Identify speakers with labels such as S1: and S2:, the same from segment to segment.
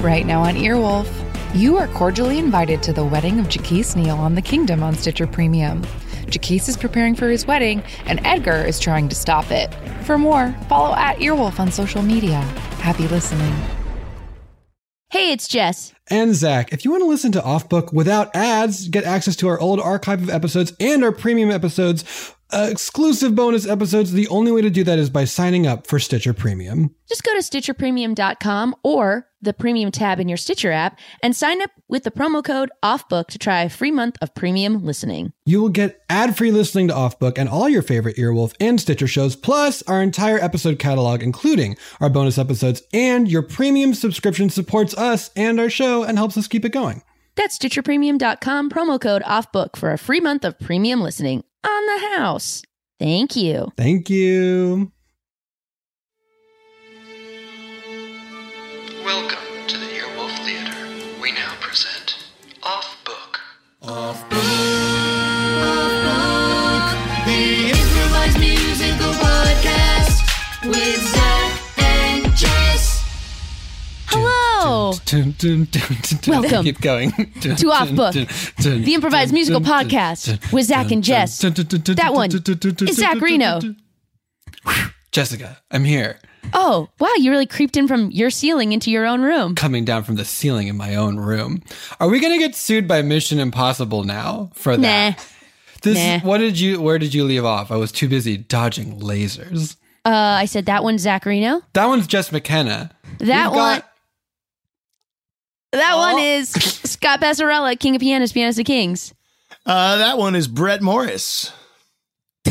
S1: Right now on Earwolf, you are cordially invited to the wedding of Jaquise Neal on the Kingdom on Stitcher Premium. Jaquise is preparing for his wedding, and Edgar is trying to stop it. For more, follow at Earwolf on social media. Happy listening.
S2: Hey, it's Jess.
S3: And Zach, if you want to listen to Off Book without ads, get access to our old archive of episodes and our premium episodes, uh, exclusive bonus episodes, the only way to do that is by signing up for Stitcher Premium.
S2: Just go to StitcherPremium.com or the Premium tab in your Stitcher app and sign up with the promo code OFFBOOK to try a free month of premium listening.
S3: You will get ad-free listening to OFFBOOK and all your favorite Earwolf and Stitcher shows, plus our entire episode catalog, including our bonus episodes, and your premium subscription supports us and our show and helps us keep it going.
S2: That's StitcherPremium.com, promo code OFFBOOK for a free month of premium listening on the house. Thank you.
S3: Thank you.
S4: Welcome to the Earwolf Theater. We now present Off Book. Off Book. Off Book.
S5: The improvised musical podcast with Zach and Jess.
S2: Hello. Welcome
S3: Keep going.
S2: to Off Book, the improvised musical podcast with Zach and Jess. That one is Zach Reino.
S3: Jessica, I'm here.
S2: Oh, wow, you really creeped in from your ceiling into your own room.
S3: Coming down from the ceiling in my own room. Are we gonna get sued by Mission Impossible now for that?
S2: Nah.
S3: This
S2: Nah.
S3: what did you where did you leave off? I was too busy dodging lasers.
S2: Uh, I said that one's Zach Reino.
S3: That one's Jess McKenna.
S2: That
S3: We've
S2: one.
S3: Got-
S2: That one is Scott Passarella, King of Pianists, Pianist of Kings.
S6: Uh, that one is Brett Morris.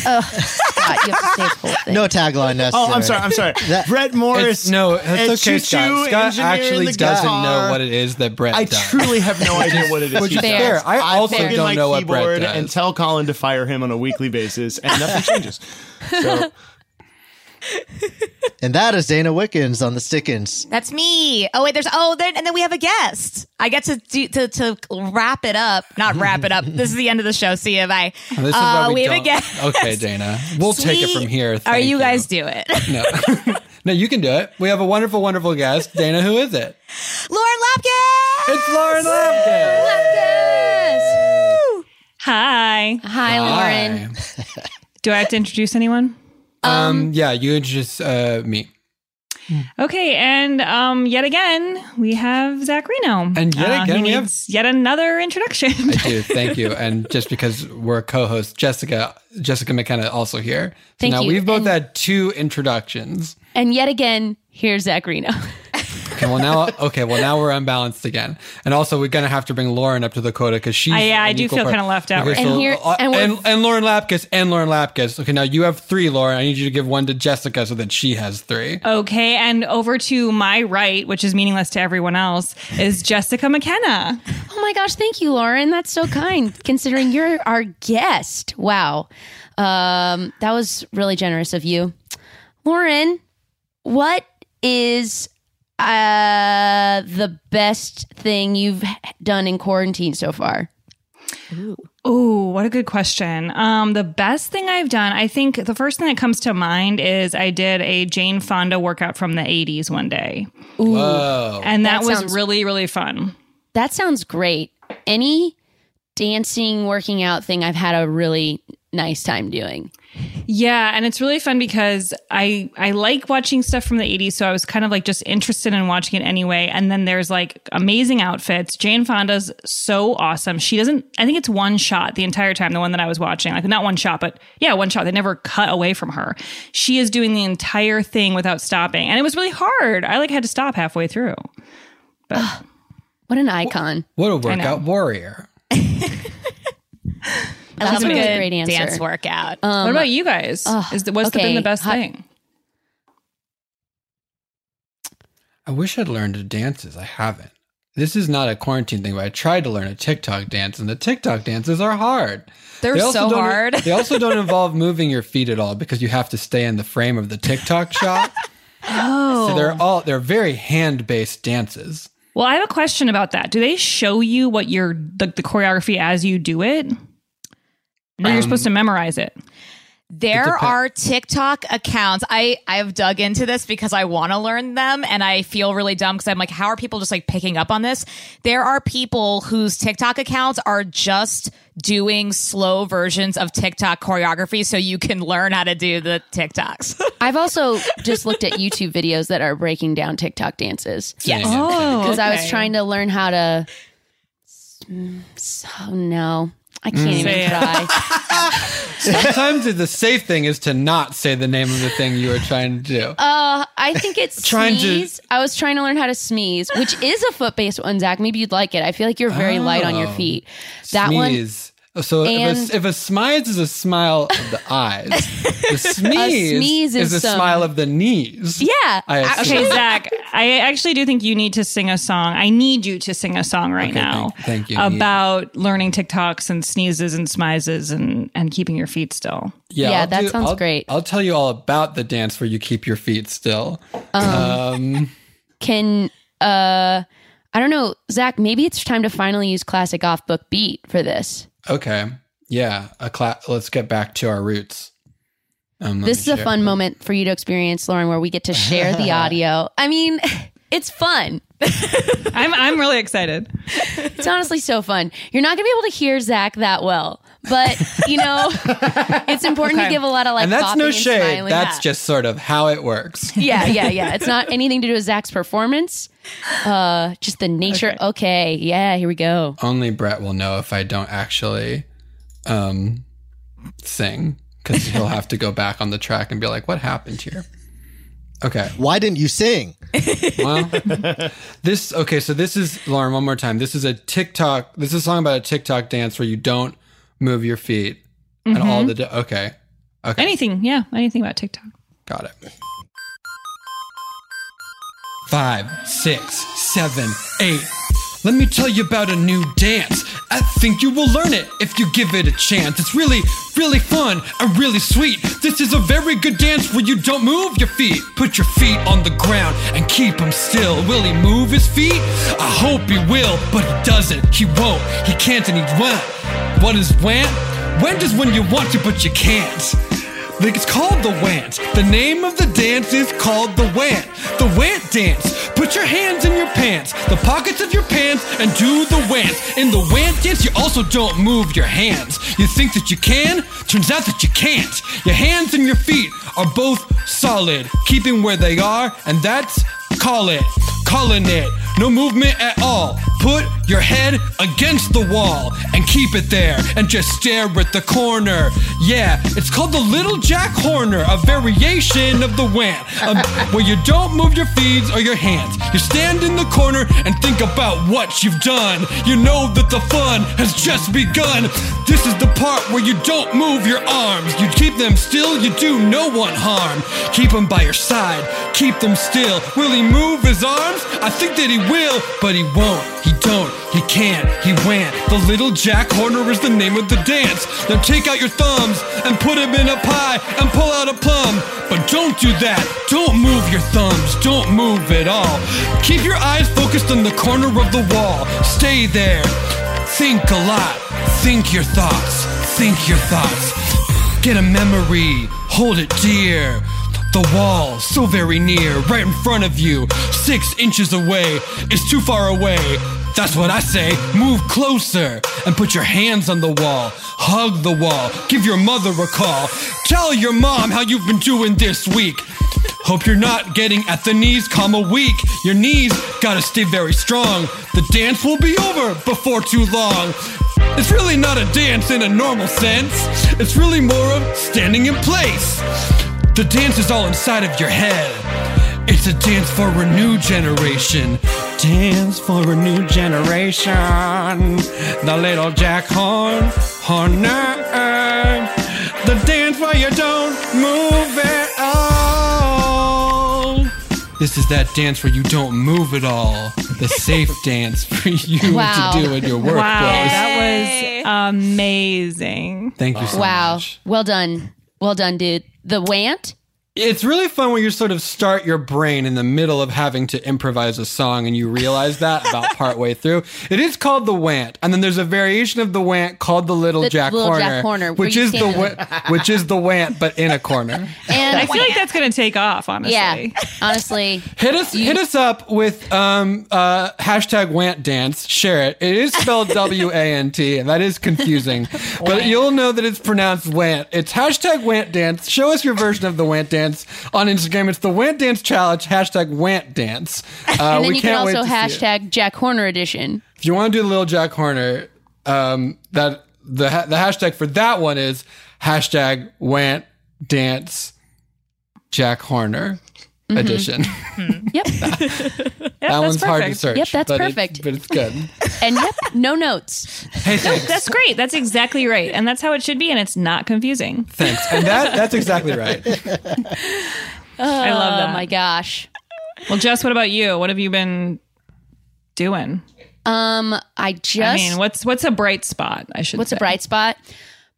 S2: Ugh, Scott, you have to say the whole thing.
S7: No tagline necessary.
S6: Oh, I'm sorry. I'm sorry.
S7: That-
S6: Brett Morris.
S3: It's, no, that's
S6: and
S3: okay, Scott. Scott actually doesn't
S6: guitar.
S3: know what it is that Brett
S6: I
S3: does.
S6: truly have no idea what it is.
S3: Which
S6: he
S3: is
S6: does.
S3: fair. I also
S6: plug in
S3: don't know what Brett does.
S6: and tell Colin to fire him on a weekly basis, and nothing changes. So
S7: And that is Dana Wickens on the Stickens.
S8: That's me. Oh wait, there's oh then and then we have a guest. I get to do, to to wrap it up. Not wrap it up. This is the end of the show. See you. Bye.
S3: This is
S8: Uh,
S3: why we,
S8: we have a guest.
S3: Okay, Dana. We'll take it from here.
S8: Are
S3: Thank
S8: you guys do it?
S3: No. no, you can do it. We have a wonderful, wonderful guest. Dana, who is it?
S8: Lauren Lapkus.
S3: It's Lauren Lapkus.
S9: Hi.
S2: Hi, Lauren.
S9: Do I have to introduce anyone?
S3: Um, yeah, you introduce uh, me.
S9: Okay, and um, yet again, we have Zach Reino.
S3: And yet
S9: Uh,
S3: again,
S9: he
S3: we have-
S9: yet another introduction.
S3: I do. Thank you. And just because we're co-hosts, Jessica, Jessica McKenna also here. So
S2: Thank
S3: now
S2: you.
S3: we've both
S2: And-
S3: had two introductions.
S2: And yet again, here's Zach Reino.
S3: Okay, well now, okay, well now we're unbalanced again, and also we're gonna have to bring Lauren up to the quota because she's.
S9: I- yeah, I do feel
S3: part.
S9: kinda left out
S3: Okay,
S9: right
S2: And here-
S3: uh,
S2: and
S3: and, and Lauren Lapkus and Lauren Lapkus. Okay, now you have three, Lauren. I need you to give one to Jessica so that she has three.
S9: okay, and over to my right, which is meaningless to everyone else, is Jessica McKenna.
S2: Oh my gosh, thank you, Lauren. That's so kind, considering you're our guest. Wow. Um, that was really generous of you. Lauren, what is uh the best thing you've done in quarantine so far?
S9: Oh, what a good question. Um, the best thing I've done, I think the first thing that comes to mind is I did a Jane Fonda workout from the 80s one day.
S3: Whoa!
S9: And that,
S2: That
S9: was
S2: sounds-
S9: really, really fun.
S2: That sounds great. Any dancing, working out thing I've had a really nice time doing.
S9: Yeah, and it's really fun because I I like watching stuff from the 80s, so I was kind of like just interested in watching it anyway. And then there's like amazing outfits. Jane Fonda's so awesome. She doesn't I think it's one shot the entire time, the one that I was watching. Like not one shot, but yeah, one shot. They never cut away from her. She is doing the entire thing without stopping. And it was really hard. I like had to stop halfway through. But
S2: What an icon.
S3: what a workout warrior!
S2: That was a
S8: a
S2: good
S8: good
S2: great answer.
S8: dance workout.
S9: Um, what about you guys? Uh, is the, what's the, been the best
S2: Hi-
S9: thing?
S3: I wish I'd learned to dances. I haven't. This is not a quarantine thing, but I tried to learn a TikTok dance, and the TikTok dances are hard.
S8: They're
S3: They
S8: so hard.
S3: they also don't involve moving your feet at all because you have to stay in the frame of the TikTok shot.
S9: Oh.
S3: So they're all they're very hand based dances.
S9: Well, I have a question about that. Do they show you what you're the, the choreography as you do it? Or you're supposed to um, memorize it?
S8: There
S3: depends.
S8: are TikTok accounts. I I've dug into this because I want to learn them, and I feel really dumb because I'm like, how are people just like picking up on this? There are people whose TikTok accounts are just doing slow versions of TikTok choreography, so you can learn how to do the TikToks.
S2: I've also just looked at YouTube videos that are breaking down TikTok dances
S3: Yes.
S9: Oh,
S2: because I was trying to learn how to. So oh, no, I can't even
S9: Say it.
S2: try.
S3: Sometimes the safe thing is to not say the name of the thing you were trying to do.
S2: Uh, I think it's
S3: Trying to-
S2: sneeze. I was trying to learn how to sneeze, which is a foot based one, Zach. Maybe you'd like it. I feel like you're very light on your
S3: Oh.
S2: feet. That one,
S3: Sneeze. So
S2: And-
S3: if a, if a smize is a smile of the eyes, the sneeze,
S2: sneeze is
S3: is a
S2: some-
S3: smile of the knees.
S2: yeah.
S3: I.
S9: Okay, Zach, I actually do think you need to sing a song. I need you to sing a song right
S3: Okay,
S9: now.
S3: thank- thank you.
S9: About learning TikToks and sneezes and smizes and, and keeping your feet still.
S2: Yeah,
S3: I'll
S2: that sounds
S3: I'll-
S2: great.
S3: I'll tell you all about the dance where you keep your feet still. Um,
S2: Can uh, I don't know, Zach. Maybe it's time to finally use classic off book beat for this.
S3: okay, yeah. A cla- Let's get back to our roots. Um,
S2: This is a fun moment for you to experience, Lauren, where we get to share the audio. I mean, it's fun.
S9: I'm I'm really excited.
S2: It's honestly so fun. You're not gonna be able to hear Zach that well, but you know, it's important to give a lot of like.
S3: and that's
S2: popping
S3: no
S2: and
S3: shade.
S2: smiling.
S3: That's
S2: Yeah.
S3: just sort of how it works.
S2: yeah, yeah, yeah. It's not anything to do with Zach's performance. Uh, just the nature. Okay, yeah, here we go.
S3: Only Brett will know if I don't actually um, sing because he'll have to go back on the track and be like, "What happened here?" Okay.
S7: Why didn't you sing?
S3: Well, this okay. So this is Lauren. One more time. This is a TikTok. This is a song about a TikTok dance where you don't move your feet and mm-hmm. all the. da- okay. Okay.
S9: Anything, yeah, anything about TikTok.
S3: Got it. Five, six, seven, eight. Let me tell you about a new dance. I think you will learn it if you give it a chance. It's really, really fun and really sweet. This is a very good dance where you don't move your feet. Put your feet on the ground and keep them still. Will he move his feet? I hope he will, but he doesn't. He won't. He can't and he won't. What is when? Want is when you want to, but you can't. It's called the Want. The name of the dance is called the Want. The Want dance. Put your hands in your pants, the pockets of your pants, and do the Want. In the Want dance, you also don't move your hands. You think that you can? Turns out that you can't. Your hands and your feet are both solid, keeping where they are, and that's call it. Calling it. No movement at all. Put your head against the wall and keep it there and just stare at the corner. Yeah, it's called the Little Jack Horner, a variation of the wham, um, where you don't move your feet or your hands. You stand in the corner and think about what you've done. You know that the fun has just begun. This is the part where you don't move your arms. You keep them still, you do no one harm. Keep them by your side, keep them still. Will he move his arms? I think that he will, but he won't. He don't, he can't, he won't. The little Jack Horner is the name of the dance. Now take out your thumbs and put them in a pie and pull out a plum. But don't do that. Don't move your thumbs. Don't move at all. Keep your eyes focused on the corner of the wall. Stay there. Think a lot. Think your thoughts. Think your thoughts. Get a memory. Hold it dear. The wall, so very near, right in front of you, six inches away, is too far away. That's what I say. Move closer and put your hands on the wall. Hug the wall. Give your mother a call. Tell your mom how you've been doing this week. Hope you're not getting at the knees, comma weak. Your knees gotta stay very strong. The dance will be over before too long. It's really not a dance in a normal sense. It's really more of standing in place. The dance is all inside of your head. It's a dance for a new generation. Dance for a new generation. The little Jack Horn, Horner. The dance where you don't move at all. This is that dance where you don't move at all. The safe dance for you
S2: Wow.
S3: to do in your workplace.
S9: Wow, that was amazing.
S3: Thank you so much.
S2: wow.
S3: much.
S2: Well done. Well done, dude. The want
S3: It's really fun when you sort of start your brain in the middle of having to improvise a song and you realize that about partway through. It is called the Want, and then there's a variation of the Want called the Little
S2: The
S3: Jack
S2: Little
S3: Horner,
S2: Jack Horner, where
S3: which is the
S2: stand
S3: wa- which is the Want, but in a corner.
S2: And
S9: I feel like that's going to take off, honestly.
S2: yeah, honestly,
S3: Hit us, hit us up with um, uh, hashtag Want Dance. Share it. It is spelled W A N T, and that is confusing, but you'll know that it's pronounced Want. It's hashtag Want Dance. Show us your version of the Want Dance on Instagram. It's the Want Dance Challenge. Hashtag Want Dance. Uh,
S2: and then
S3: we
S2: you can also
S3: to see it.
S2: hashtag Jack Horner edition.
S3: If you want to do the little Jack Horner, um, that the the hashtag for that one is hashtag Want Dance Jack Horner
S2: Mm-hmm.
S3: edition.
S2: Yep,
S3: that one's hard to search.
S2: Yep, that's
S3: but it's-
S2: perfect.
S3: but it's good.
S2: and yep, no notes.
S3: Hey, thanks.
S9: That's great. That's exactly right. And that's how it should be. And it's not confusing.
S3: thanks. And that that's exactly right.
S9: I love
S2: Oh
S9: that.
S2: my gosh.
S9: Well, Jess, what about you? What have you been doing?
S2: Um, I just
S9: I mean, what's what's a bright spot? I should.
S2: what's
S9: say.
S2: a bright spot?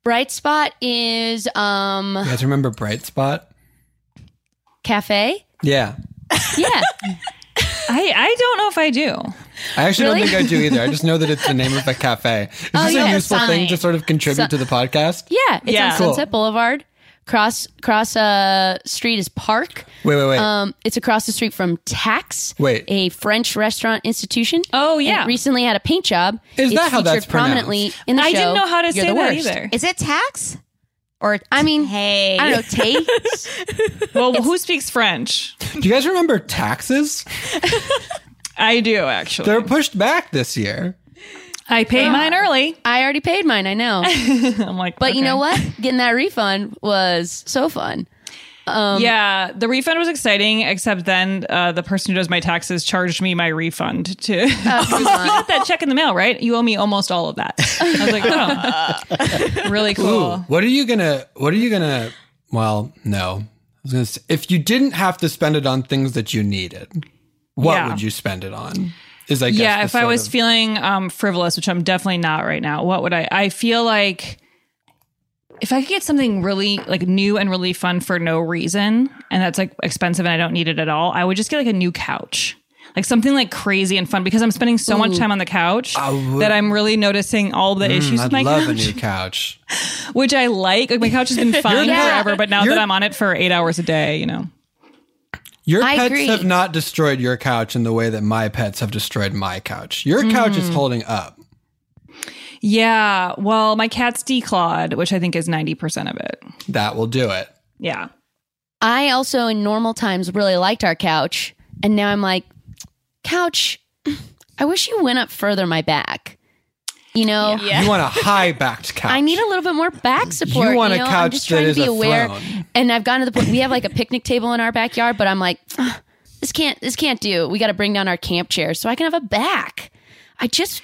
S2: Bright spot is um
S3: You guys remember Bright Spot?
S2: cafe.
S3: Yeah.
S2: Yeah,
S9: I I don't know if I do.
S3: I actually
S2: Really?
S3: don't think I do either. I just know that it's the name of a cafe. Is
S2: Oh,
S3: this
S2: yeah,
S3: a useful
S2: fine.
S3: thing to sort of contribute to the podcast?
S2: yeah. It's
S9: Yeah.
S2: on
S3: Cool.
S2: Sunset Boulevard. Cross cross uh street is Park.
S3: Wait, wait, wait.
S2: Um, it's across the street from Taix,
S3: Wait.
S2: a French restaurant institution.
S9: Oh, yeah.
S2: it recently had a paint job.
S3: Is
S2: It's
S3: that how
S2: featured
S3: that's
S2: prominently in the
S9: I
S2: show.
S9: didn't know how to
S2: You're
S9: say
S2: the
S9: that
S2: worst.
S9: either.
S8: Is it Taix? Or
S2: I mean,
S8: hey,
S2: I don't know. Taste.
S9: Well, who speaks French?
S3: do you guys remember taxes?
S9: I do actually.
S3: They're pushed back this year.
S9: I pay mine early.
S2: I already paid mine. I know,
S9: I'm like,
S2: but you know what? Getting that refund was so fun.
S9: Yeah, the refund was exciting, except then uh, the person who does my taxes charged me my refund to.
S2: Oh,
S9: you got that check in the mail, right? You owe me almost all of that. I was like, oh, really cool.
S3: What are you gonna? What are you gonna? Well, no. I was gonna say, if you didn't have to spend it on things that you needed, what
S9: Yeah.
S3: would you spend it on? Is I guess
S9: yeah if i was
S3: of-
S9: feeling um frivolous which i'm definitely not right now what would i i feel like if i could get something really like new and really fun for no reason and that's like expensive and i don't need it at all i would just get like a new couch like something like crazy and fun because i'm spending so much time on the couch
S3: would-
S9: that i'm really noticing all the issues
S3: Mm,
S9: with
S3: I'd
S9: my
S3: love
S9: couch
S3: a new couch.
S9: which i like like my couch has been fine
S2: Yeah.
S9: forever but now
S3: You're-
S9: that i'm on it for eight hours a day you know
S3: Your
S2: I
S3: pets
S2: agree.
S3: have not destroyed your couch in the way that my pets have destroyed my couch. Your couch
S9: Mm.
S3: is holding up.
S9: Yeah well my cat's declawed which i think is 90% of it
S3: That will do it.
S9: yeah
S2: I also, in normal times, really liked our couch, and now I'm like, couch. I wish you went up further my back. You know,
S3: You want a high backed couch.
S2: I need a little bit more back support.
S3: You want a
S2: know? I'm
S3: couch
S2: just
S3: that
S2: trying
S3: is
S2: to be
S3: a
S2: aware.
S3: throne.
S2: And I've gotten to the point we have like a picnic table in our backyard, but I'm like, this can't this can't do. We got to bring down our camp chairs so I can have a back. I just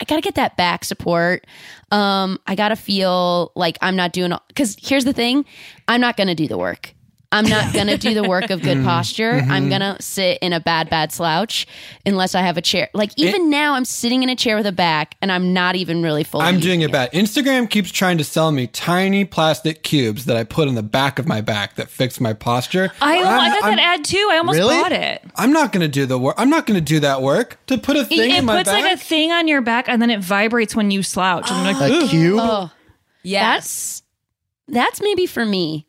S2: I got to get that back support. Um, I got to feel like I'm not doing because here's the thing, I'm not going to do the work. I'm not going to do the work of good posture.
S3: Mm-hmm.
S2: I'm going to sit in a bad, bad slouch unless I have a chair. Like, even now, I'm sitting in a chair with a back and I'm not even really full.
S3: I'm doing it bad. Instagram keeps trying to sell me tiny plastic cubes that I put in the back of my back that fix my posture.
S9: I,
S3: I'm,
S9: I got
S3: I'm-
S9: that ad too. I almost
S7: Really?
S9: bought it.
S3: I'm not going to do the work. I'm not going to do that work to put a thing
S9: it
S3: in my
S9: puts like a thing on your back and then it vibrates when you slouch. And I'm like,
S7: A cube?
S2: Oh,
S8: yes.
S2: that's that's maybe for me.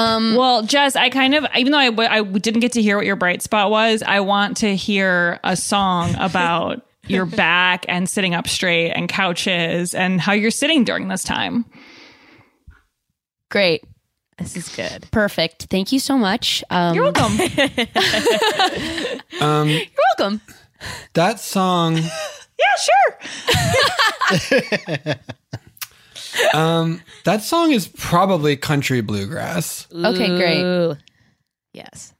S2: Um,
S9: well, Jess, I kind of, even though I, w- I didn't get to hear what your bright spot was, I want to hear a song about your back and sitting up straight and couches and how you're sitting during this time.
S2: great,
S8: This is good.
S2: perfect. Thank you so much. Um,
S9: You're welcome.
S3: um,
S2: You're welcome.
S3: that song.
S9: yeah, sure.
S3: Um, that song is probably country bluegrass.
S2: Okay, great.
S8: Ooh. Yes.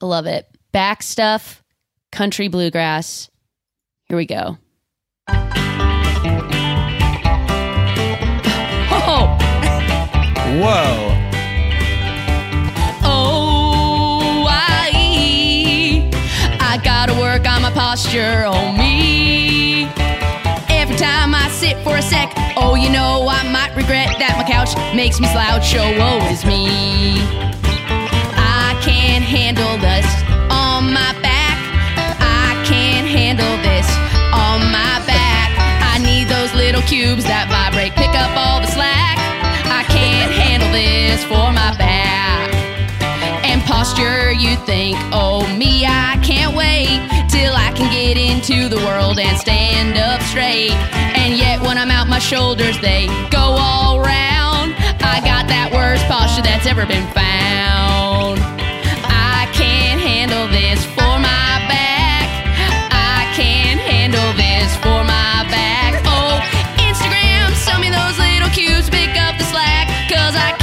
S2: Love it. Back stuff, country bluegrass. Here we go. Oh,
S3: Whoa.
S2: oh, I, I gotta work on my posture on my couch makes me slouch. Oh, woe is me. I can't handle this on my back. I can't handle this on my back. I need those little cubes that vibrate, pick up all the slack. I can't handle this for my back. And posture, you think, oh me, I can't wait till I can get into the world and stand up straight. And yet when I'm out, my shoulders they go all round. I got that worst posture that's ever been found. I can't handle this for my back. I can't handle this for my back. Oh, Instagram, send me those little cues, pick up the slack, cause I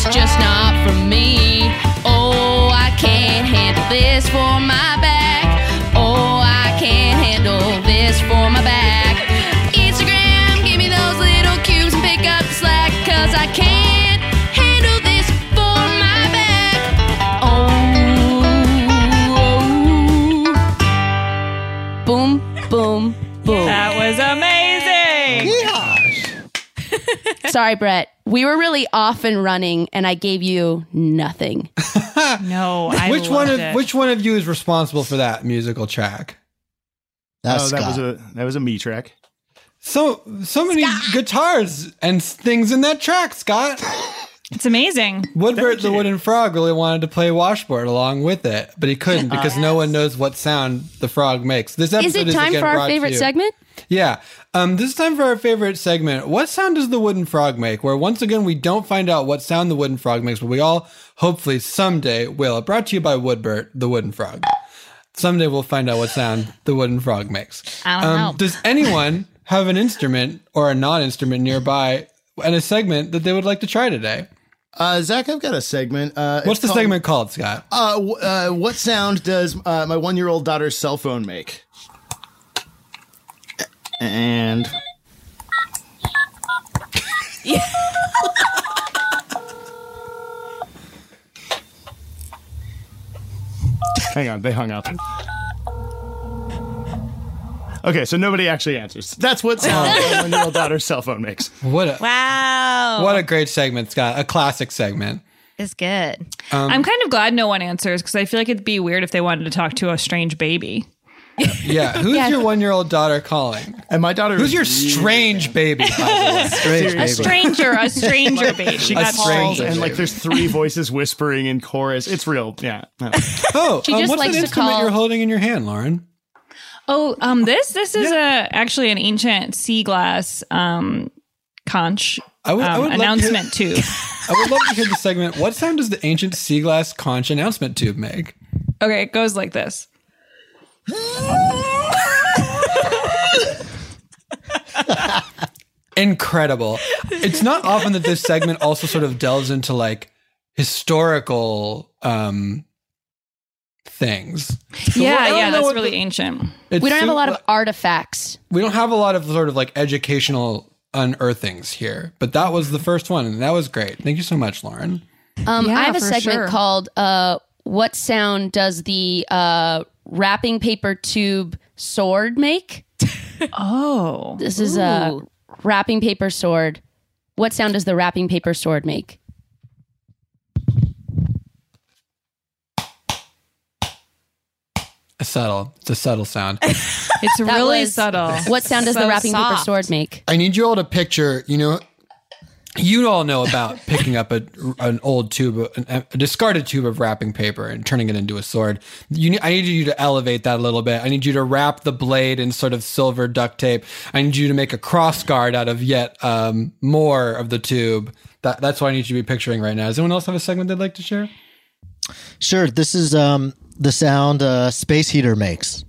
S2: it, it's just not for me. Oh, I can't handle this for my back. Oh, I can't handle this for my back. Instagram, give me those little cubes and pick up the slack. Cause I can't handle this for my back. Oh, boom, boom, boom.
S9: That was amazing.
S2: Sorry, Brett. We were really off and running, and I gave you nothing.
S9: No, I
S3: which one of
S9: it.
S3: which one of you is responsible for that musical track?
S7: That's
S6: oh, that was a that was a me track.
S3: So so many guitars and things in that track, Scott.
S9: It's amazing.
S3: Woodbert the wooden frog really wanted to play washboard along with it, but he couldn't because no one knows what sound the frog makes. This episode
S2: Is it time
S3: again
S2: for our favorite segment?
S3: Yeah. Um, this is time for our favorite segment. What sound does the wooden frog make? Where once again we don't find out what sound the wooden frog makes, but we all hopefully someday will. Brought to you by Woodbert, the wooden frog. Someday we'll find out what sound the wooden frog makes.
S8: I don't know.
S3: Does anyone have an instrument or a non-instrument nearby and a segment that they would like to try today?
S10: Uh, Zach, I've got a segment. Uh,
S3: What's the
S10: called,
S3: segment called, Scott?
S10: Uh, w- uh, what sound does uh, my one-year-old daughter's cell phone make? And
S6: Hang on, they hung up. Okay, so nobody actually answers. That's what sound my one-year-old daughter's cell phone makes.
S3: What a
S8: Wow.
S3: what a great segment, Scott. A classic segment.
S8: is good.
S9: Um, I'm kind of glad no one answers because I feel like it'd be weird if they wanted to talk to a strange baby.
S3: Yeah. Who's your one year old daughter calling?
S10: and my daughter.
S3: Who's your strange baby? by the way?
S7: Strange
S9: A stranger, a stranger baby.
S6: She
S3: A
S6: calls
S3: stranger.
S6: and like there's three voices whispering in chorus. It's real. Yeah. No.
S3: Oh,
S2: She
S3: um,
S2: just
S3: what's
S2: likes
S3: that
S2: to
S3: instrument
S2: call-
S3: you're holding in your hand, Lauren?
S9: Oh, um, this this is a actually an ancient sea glass um conch
S3: I would- I
S9: um,
S3: would love to
S9: announcement tube.
S3: I would love to hear the segment. What sound does the ancient sea glass conch announcement tube make?
S9: Okay, it goes like this.
S3: Incredible. It's not often that this segment also sort of delves into like historical um things.
S9: yeah, yeah, that's really
S3: the-
S9: ancient.
S2: We don't have a lot of artifacts.
S3: we don't have a lot of sort of like educational unearthings here, but that was the first one and that was great. Thank you so much, Lauren.
S2: Um,
S9: Yeah,
S2: I have a segment
S9: sure.
S2: called uh, "What sound does the uh, wrapping paper tube sword make?"
S9: Oh,
S2: This is a wrapping paper sword. What sound does the wrapping paper sword make?
S3: A subtle. It's a subtle sound.
S9: it's
S2: That
S9: really
S2: was-
S9: subtle.
S2: What sound does
S8: So
S2: the wrapping paper
S8: soft.
S2: sword make?
S3: I need you all to picture, you know, you all know about picking up a, an old tube, a discarded tube of wrapping paper and turning it into a sword. You, I need you to elevate that a little bit. I need you to wrap the blade in sort of silver duct tape. I need you to make a cross guard out of yet um, more of the tube. That, that's what I need you to be picturing right now. Does anyone else have a segment they'd like to share?
S7: Sure. This is um, the sound a space heater makes.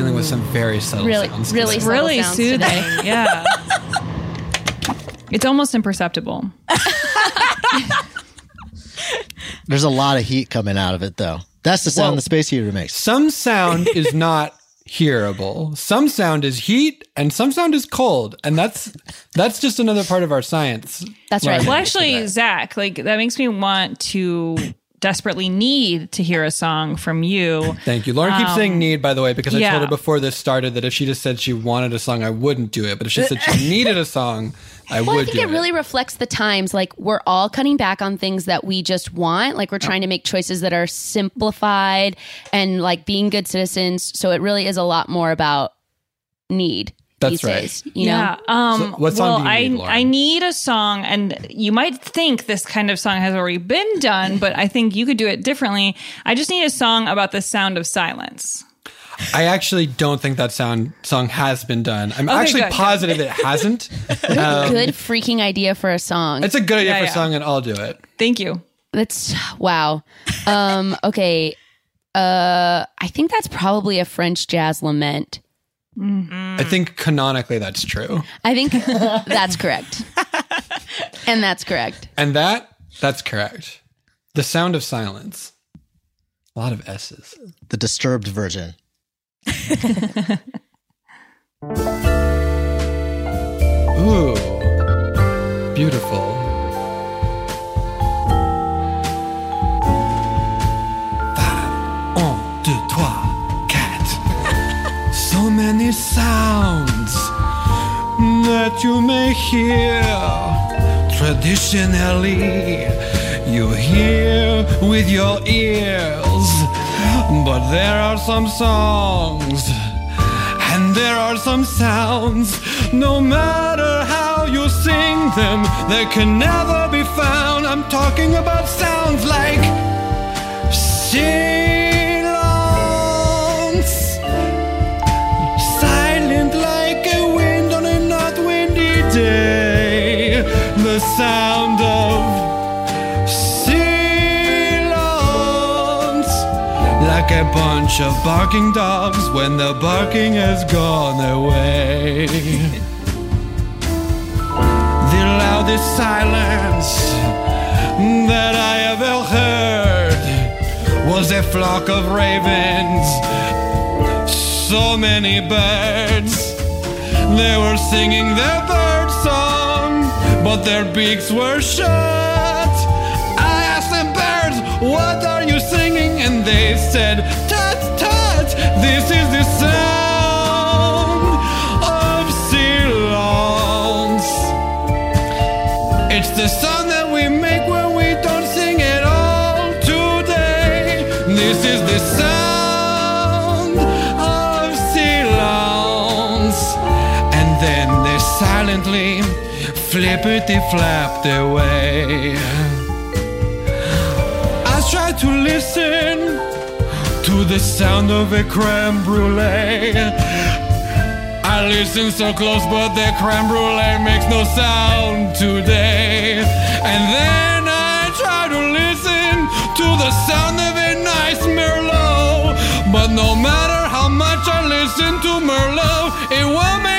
S3: Dealing with some very subtle
S2: Really,
S3: sounds.
S2: really
S3: today.
S2: subtle
S9: really
S2: sounds
S9: soothing.
S2: today.
S9: yeah. It's almost imperceptible.
S7: There's a lot of heat coming out of it, though. That's the sound
S3: Whoa.
S7: the space heater makes.
S3: Some sound is not hearable. Some sound is heat and some sound is cold. And that's that's just another part of our science.
S2: That's right.
S9: Well, actually,
S3: today.
S9: Zach, like that makes me want to desperately need to hear a song from you.
S3: Thank you. Lauren keeps saying um, need, by the way, because I
S9: yeah.
S3: told her before this started that if she just said she wanted a song, I wouldn't do it. But if she said she needed a song, I would.
S2: Well, I think
S3: do
S2: it really reflects the times. Like we're all cutting back on things that we just want. Like we're trying to make choices that are simplified and like being good citizens. So it really is a lot more about need
S3: That's
S2: these
S3: right.
S2: days. You
S9: yeah.
S2: know?
S9: Um,
S3: So what song
S9: well,
S3: do you need,
S9: I
S3: Lauren?
S9: I need a song, and you might think this kind of song has already been done, but I think you could do it differently. I just need a song about the sound of silence.
S3: I actually don't think that sound song has been done. I'm actually
S9: good, good.
S3: positive it hasn't.
S2: good freaking idea for a song.
S3: It's a good idea
S9: Yeah,
S3: for
S9: yeah.
S3: a song, and I'll do it.
S9: Thank you.
S2: That's wow. Um, okay. Uh, I think that's probably a French jazz lament.
S3: I think canonically that's true.
S2: I think that's correct. and that's correct.
S3: And that, that's correct. The sound of silence. A lot of S's.
S7: The disturbed version.
S3: Ooh, beautiful. Many sounds that you may hear. Traditionally, you hear with your ears, but there are some songs. And there are some sounds, no matter how you sing them, they can never be found. I'm talking about sounds like silence, The sound of silence like a bunch of barking dogs when the barking has gone away. the loudest silence that I ever heard was a flock of ravens. So many birds. They were singing their bird song, but their beaks were shut. I asked them, birds, what are you singing? And they said, tut tut, this is the sound flippity flapped away. I tried to listen to the sound of a creme brulee. I listen so close, but the creme brulee makes no sound today. And then I try to listen to the sound of a nice Merlot. But no matter how much I listen to Merlot, it won't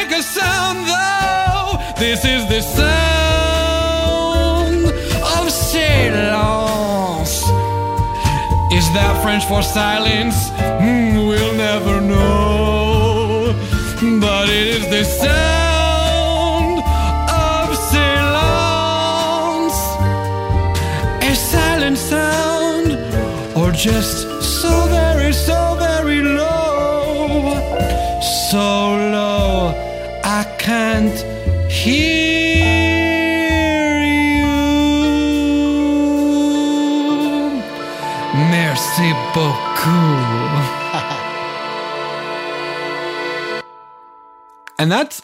S3: This is the sound of silence. Is that French for silence? Hmm, we'll never know. But it is the sound of silence. A silent sound, or just so very,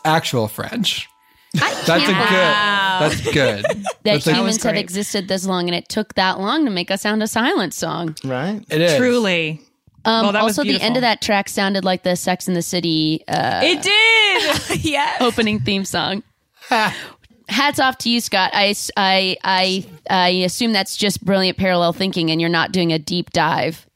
S3: actual French. That's a good. That's good.
S2: That
S3: That's a-
S2: humans have
S8: great.
S2: existed this long and it took that long to make a sound a silent song.
S10: Right?
S3: It is
S9: Truly.
S2: Um,
S9: Well, that was
S2: also, the end
S9: beautiful.
S2: of that track sounded like the Sex in the City uh,
S9: It did.
S8: yes.
S2: opening theme song. Hats off to you, Scott. I, I, I, I assume that's just brilliant parallel thinking and you're not doing a deep dive.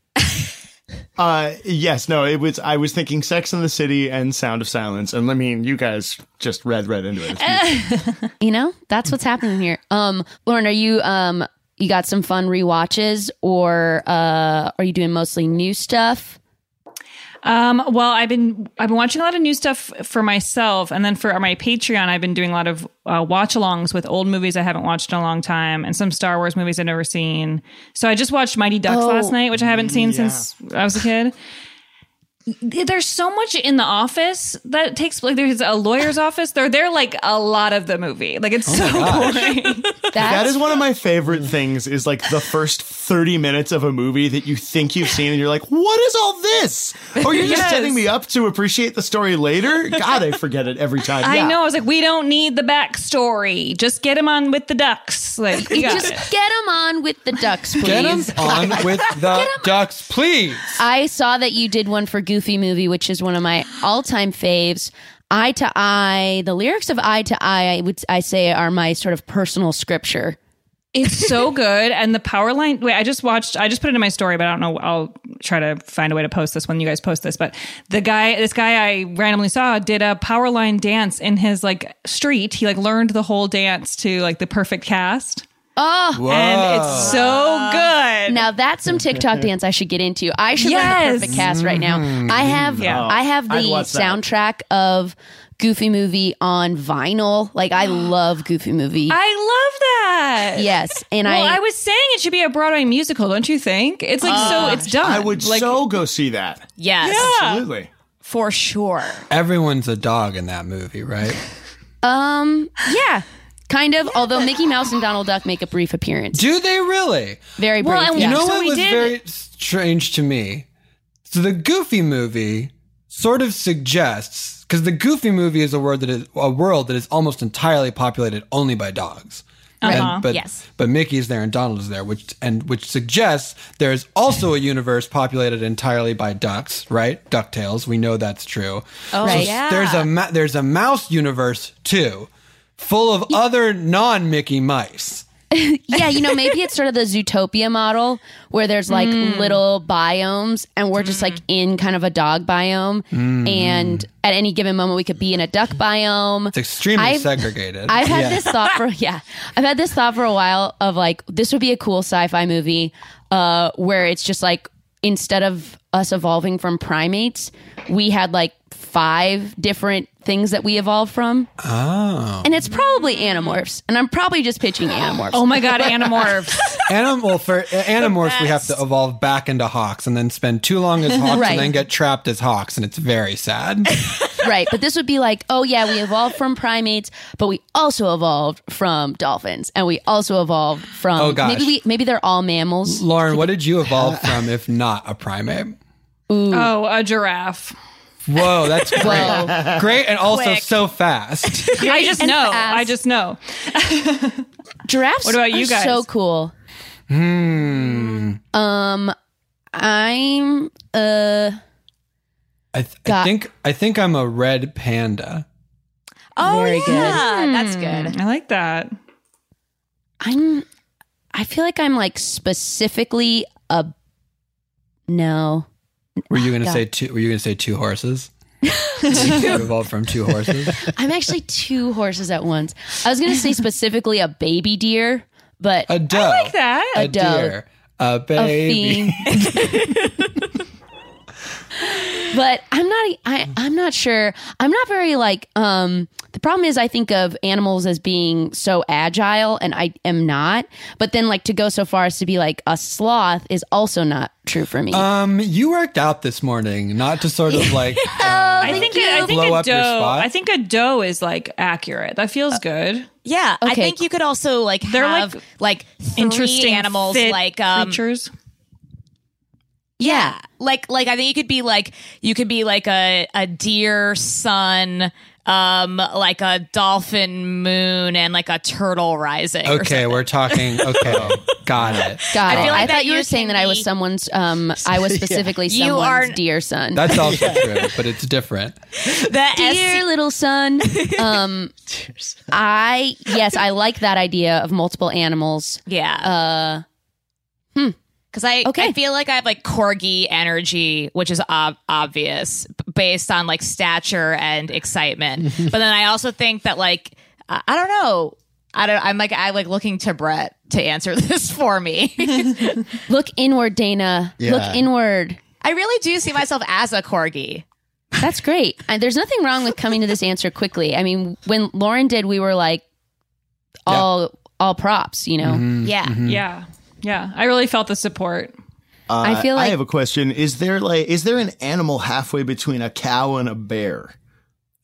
S10: Uh, yes, no, it was. I was thinking Sex in the City and Sound of Silence, and I mean, you guys just read right into it.
S2: You know, that's what's happening here. Um, Lauren, are you um you got some fun rewatches or uh are you doing mostly new stuff?
S9: Um, well, I've been I've been watching a lot of new stuff for myself, and then for my Patreon, I've been doing a lot of uh, watch-alongs with old movies I haven't watched in a long time, and some Star Wars movies I've never seen. So I just watched Mighty Ducks
S2: Oh.
S9: last night, which I haven't seen since I was a kid. There's so much in the office that takes like there's a lawyer's office. They're there like a lot of the movie. Like it's oh so boring.
S2: That's
S10: one of my favorite things is like the first 30 minutes of a movie that you think you've seen and you're like, what is all this? Or you're just
S9: Yes.
S10: setting me up to appreciate the story later? God, I forget it every time.
S9: I
S10: Yeah.
S9: know. I was like, we don't need the backstory. Just get him on with the ducks. Like, you
S2: just
S9: it.
S2: get him on with the ducks, please.
S3: Get 'em on with the ducks, please.
S2: I saw that you did one for Goofy Movie, which is one of my all-time faves. Eye to Eye, the lyrics of Eye to Eye, I would I say are my sort of personal scripture.
S9: It's so good. And the power line. Wait, I just watched. I just put it in my story, but I don't know. I'll try to find a way to post this when you guys post this. But the guy, this guy I randomly saw, did a power line dance in his like street. He like learned the whole dance to like the perfect cast,
S2: Oh,
S9: and it's so good.
S2: now that's some TikTok dance I should get into. I should learn
S9: Yes.
S2: the perfect cast right now. I have
S9: Yeah.
S2: I have the
S10: I'd that.
S2: soundtrack of Goofy Movie on vinyl. Like I love Goofy Movie.
S9: I love that.
S2: yes, and
S9: Well,
S2: I
S9: I was saying it should be a Broadway musical, don't you think? It's like so. It's done.
S10: I would
S9: like,
S10: so go see that.
S8: Yes,
S10: Absolutely.
S8: for sure.
S3: Everyone's a dog in that movie, right?
S2: um yeah, kind of. Although Mickey Mouse and Donald Duck make a brief appearance,
S3: Do they really?
S2: very brief.
S9: Well, and
S3: You
S2: yeah.
S3: know
S9: So
S3: what
S9: we
S3: was
S9: did-
S3: very strange to me? So the Goofy movie sort of suggests because the Goofy movie is a word that is a world that is almost entirely populated only by dogs.
S9: Uh-huh.
S3: And- but
S8: Yes.
S3: but Mickey's there and Donald is there, which and which suggests there's also a universe populated entirely by ducks, right? Ducktales. We know that's true. Oh,
S2: Right.
S3: There's a ma- there's a mouse universe too, full of other non Mickey mice.
S2: yeah, you know, maybe it's sort of the Zootopia model where there's like
S3: Hmm.
S2: little biomes and we're just like in kind of a dog biome.
S3: Hmm.
S2: And at any given moment, we could be in a duck biome.
S3: It's extremely
S2: I've-
S3: segregated.
S2: I've had this thought for yeah, I've had this thought for a while of like this would be a cool sci-fi movie uh, where it's just like instead of us evolving from primates, we had like five different things that we evolved from.
S3: oh.
S2: And it's probably animorphs, and I'm probably just pitching animorphs.
S9: oh my god, Animorphs.
S3: Animal for animorphs, we have to evolve back into hawks and then spend too long as hawks
S2: Right.
S3: and then get trapped as hawks, and it's very sad.
S2: right but this would be like oh yeah we evolved from primates but we also evolved from dolphins and we also evolved from
S3: Oh, gosh.
S2: maybe we maybe they're all mammals
S3: Lauren, what did you evolve from if not a primate?
S9: oh, a giraffe.
S3: Whoa, that's great.
S2: Whoa.
S3: Great and also
S8: Quick.
S3: so fast.
S9: I just know.
S2: fast.
S9: I just know.
S2: giraffes
S9: What about you
S2: are
S9: guys?
S2: so cool
S3: Hmm.
S2: um i'm uh
S3: I, th- I think I think I'm a red panda.
S8: Oh
S2: Very
S8: yeah,
S2: good.
S8: that's good.
S9: I like that.
S2: i'm i feel like i'm like specifically a no
S3: Were you gonna
S2: God.
S3: say two? Were you gonna say two horses? you evolved from two horses.
S2: i'm actually two horses at once i was gonna say specifically a baby deer but
S3: A doe.
S9: I like that.
S3: A,
S2: A doe.
S3: deer. A
S2: a
S3: baby.
S2: fiend. but I'm not. I, I'm not sure. I'm not very like. Um, the problem is, I think of animals as being so agile, and I am not. But then, like to go so far as to be like a sloth is also not true for me.
S3: Um, you worked out this morning, not to sort of like. uh,
S9: I think. A, I think
S3: Blow
S9: a
S3: up your
S9: doe.
S3: spot?
S9: I think a doe is like accurate. That feels good.
S8: Yeah,
S2: okay.
S8: I think you could also like
S9: They're,
S8: have
S9: like,
S8: like, three
S9: Interesting
S8: animals
S9: fit
S8: like um
S9: creatures.
S8: yeah, like like I think you could be like you could be like a a deer sun um like a dolphin moon and like a turtle rising
S3: Okay, we're talking. Okay, got it.
S2: Got
S8: I
S2: it.
S8: like
S2: I thought you were saying
S8: can
S2: that I was someone's. Um, I was specifically
S8: You
S2: someone's
S8: are-
S2: dear son.
S3: That's also true, but it's different.
S8: the
S2: dear
S8: SC
S2: little son. Um, I yes, I like that idea of multiple animals.
S8: yeah
S2: Uh,
S8: Because I,
S2: Okay.
S8: I feel like I have like corgi energy, which is ob- obvious based on like stature and excitement. but then I also think that like I, I don't know. I don't. I'm like I like looking to Brett to answer this for me.
S2: look inward, Dana.
S7: Yeah.
S2: Look inward.
S8: I really do see myself as a corgi.
S2: That's great. And there's nothing wrong with coming to this answer quickly. I mean, when Lauren did, we were like all all props, you know.
S3: Mm-hmm.
S8: Yeah.
S9: Yeah. Yeah. I really felt the support.
S10: Uh,
S2: I feel like I
S10: have a question. Is there like is there an animal halfway between a cow and a bear?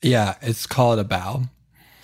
S3: Yeah, it's called a bow.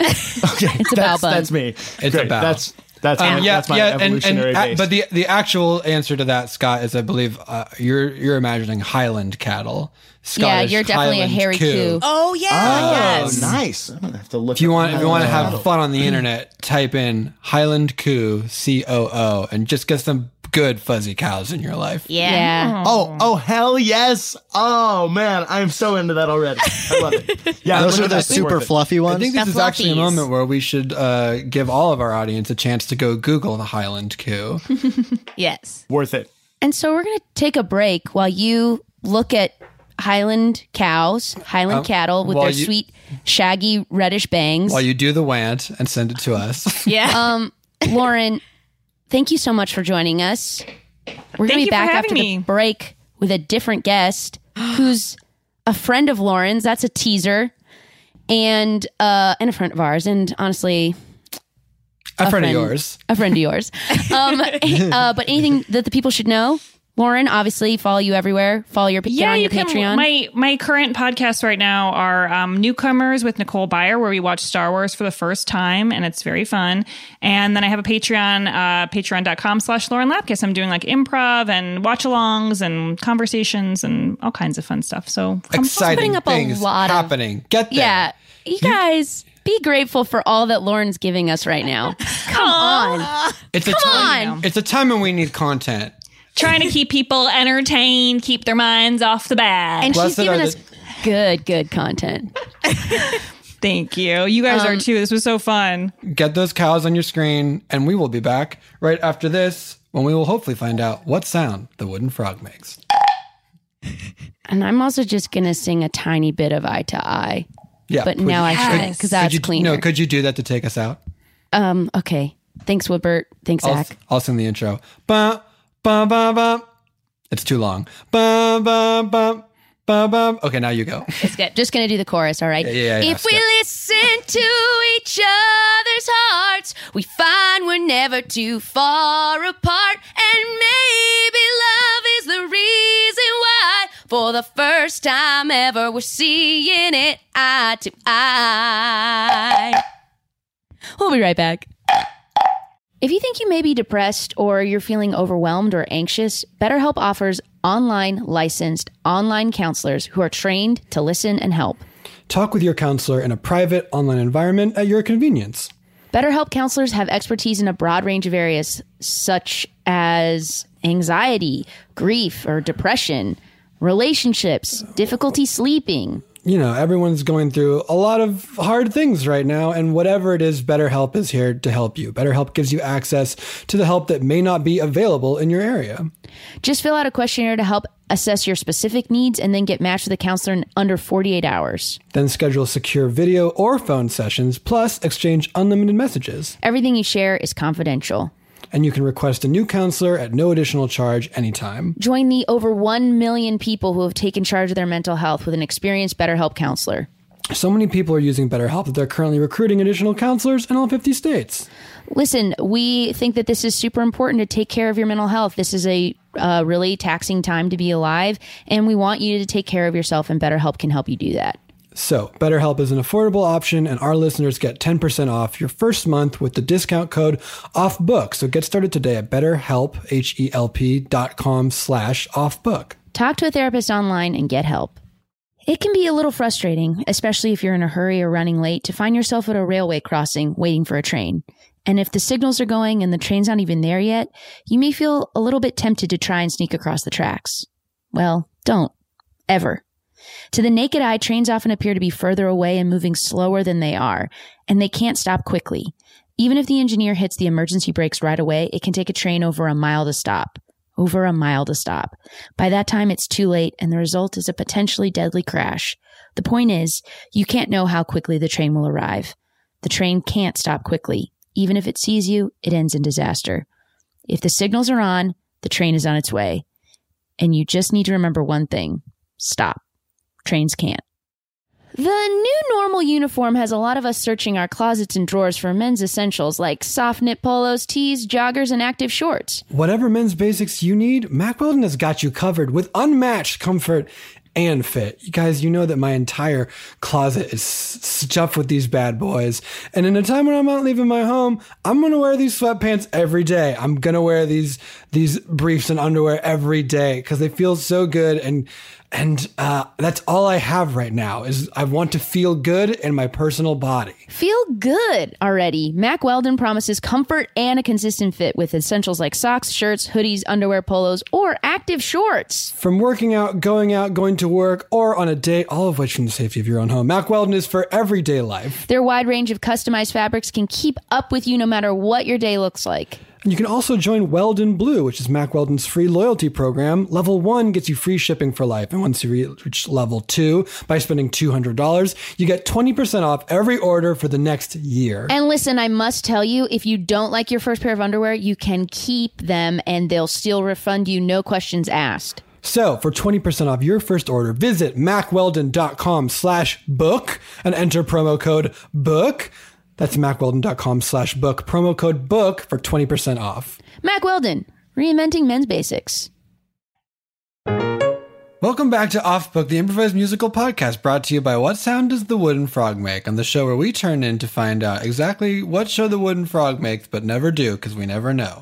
S10: Okay,
S2: It's a bow
S10: that's,
S2: bun.
S10: that's me.
S3: It's
S10: Great.
S3: a bow.
S10: That's that's my,
S3: Um, yeah,
S10: that's my
S3: yeah, and, and
S10: evolutionary
S3: uh,
S10: base.
S3: but the the actual answer to that, Scott, is I believe uh, you're you're imagining Highland cattle.
S2: Yeah, you're definitely a
S3: Highland
S2: hairy coo.
S8: Oh yeah.
S10: oh,
S8: yes.
S10: nice. I'm gonna have to look.
S3: If you
S10: up
S3: want, if you want to have fun on the internet, type in Highland Coo C O O and just get some good fuzzy cows in your life.
S8: Yeah.
S2: Yeah.
S10: Oh, oh, hell yes! Oh man, I'm so into that already. I love it. Yeah,
S7: Those are the super fluffy ones.
S3: I think this
S8: The
S3: is actually a moment where we should uh, give all of our audience a chance to go Google the Highland Coo.
S8: Yes.
S10: Worth it.
S2: And so we're going to take a break while you look at Highland cows, Highland
S3: Um,
S2: cattle with their
S3: you-
S2: sweet, shaggy, reddish bangs.
S3: While you do the want and send it to us.
S8: Yeah.
S2: um, Lauren, thank you so much for joining us. We're going to be back after
S9: me.
S2: the break with a different guest who's a friend of Lauren's. That's a teaser. And uh, and a friend of ours. And honestly,
S3: A, friend, of yours.
S2: a friend of yours. Um, uh, but anything that the people should know, Lauren, obviously follow you everywhere. Follow your get
S9: Yeah,
S2: on
S9: you
S2: your
S9: can.
S2: Patreon.
S9: My my current podcasts right now are um, newcomers with Nicole Byer, where we watch Star Wars for the first time, and it's very fun. And then I have a Patreon, uh, patreon.com slash Lauren Lapkus. I'm doing like improv and watch-alongs and conversations and all kinds of fun stuff. So come
S3: Exciting
S2: putting up a
S3: things
S2: lot of-
S3: happening. Get there.
S2: yeah, you guys be grateful for all that Lauren's giving us right now. Come on.
S3: It's a time.
S2: on.
S3: It's a time when we need content.
S9: Trying to keep people entertained, keep their minds off the bag.
S2: And she's
S3: Blessed are
S2: giving us good, good content.
S9: Thank you. You guys are too. This was so fun.
S3: Get those cows on your screen, and we will be back right after this when we will hopefully find out what sound the wooden frog makes.
S2: And I'm also just going to sing a tiny bit of eye to eye.
S3: Yeah,
S2: But
S3: would
S2: now
S3: you-
S2: I shouldn't, 'cause that's clean.
S3: No, could you do that to take us out?
S2: Um, okay. Thanks, Woodbert. Thanks,
S3: I'll,
S2: Zach.
S3: I'll sing the intro. Ba ba ba ba. It's too long. Ba ba ba ba ba. Okay, now you go.
S2: It's good. Just going to do the chorus, all right?
S3: Yeah, yeah, yeah,
S2: if we listen to each other's hearts, we find we're never too far apart. And maybe love is the reason why, for the first time ever, we're seeing it eye to eye. We'll be right back. If you think you may be depressed or you're feeling overwhelmed or anxious, BetterHelp offers online licensed online counselors who are trained to listen and help.
S3: Talk with your counselor in a private online environment at your convenience.
S2: BetterHelp counselors have expertise in a broad range of areas such as anxiety, grief or depression, relationships, difficulty sleeping.
S3: You know, everyone's going through a lot of hard things right now, and whatever it is, BetterHelp is here to help you. BetterHelp gives you access to the help that may not be available in your area.
S2: Just fill out a questionnaire to help assess your specific needs and then get matched with a counselor in under 48 hours.
S3: Then schedule secure video or phone sessions, plus exchange unlimited messages.
S2: Everything you share is confidential.
S3: And you can request a new counselor at no additional charge anytime.
S2: Join the over 1 million people who have taken charge of their mental health with an experienced BetterHelp counselor.
S3: So many people are using BetterHelp that they're currently recruiting additional counselors in all 50 states.
S2: Listen, we think that this is super important to take care of your mental health. This is a uh, really taxing time to be alive, and we want you to take care of yourself, and BetterHelp can help you do that.
S3: So, BetterHelp is an affordable option, and our listeners get 10% off your first month with the discount code OFFBOOK. So get started today at betterhelp, H-E-L-P dot com slash offbook.
S2: Talk to a therapist online and get help. It can be a little frustrating, especially if you're in a hurry or running late, to find yourself at a railway crossing waiting for a train. And if the signals are going and the train's not even there yet, you may feel a little bit tempted to try and sneak across the tracks. Well, don't. Ever. To the naked eye, trains often appear to be further away and moving slower than they are, and they can't stop quickly. Even if the engineer hits the emergency brakes right away, it can take a train over a mile to stop. Over a mile to stop. By that time, it's too late, and the result is a potentially deadly crash. The point is, you can't know how quickly the train will arrive. The train can't stop quickly. Even if it sees you, it ends in disaster. If the signals are on, the train is on its way. And you just need to remember one thing stop. Trains can't. The new normal uniform has a lot of us searching our closets and drawers for men's essentials like soft knit polos, tees, joggers, and active shorts.
S3: Whatever men's basics you need, Mack Weldon has got you covered with unmatched comfort and fit. You guys, you know that my entire closet is stuffed with these bad boys. And in a time when I'm not leaving my home, I'm gonna wear these sweatpants every day. I'm gonna wear these these briefs and underwear every day because they feel so good and and uh, that's all I have right now is I want to feel good in my personal body.
S2: Feel good already. Mack Weldon promises comfort and a consistent fit with essentials like socks, shirts, hoodies, underwear, polos, or active shorts.
S3: From working out, going out, going to work, or on a date, all of which from the safety of your own home. Mack Weldon is for everyday life.
S2: Their wide range of customized fabrics can keep up with you no matter what your day looks like.
S3: And you can also join Weldon Blue, which is Mack Weldon's free loyalty program. Level one gets you free shipping for life. And once you reach level two, by spending $200, you get 20% off every order for the next year.
S2: And listen, I must tell you, if you don't like your first pair of underwear, you can keep them and they'll still refund you, no questions asked.
S3: So for 20% off your first order, visit mackweldon.com slash book and enter promo code book. That's mackweldon.com slash book. Promo code book for 20% off.
S2: Mack Weldon, reinventing men's basics.
S3: Welcome back to Off Book, the improvised musical podcast brought to you by What Sound Does the Wooden Frog Make? On the show where we turn in to find out exactly what show the wooden frog makes, but never do because we never know.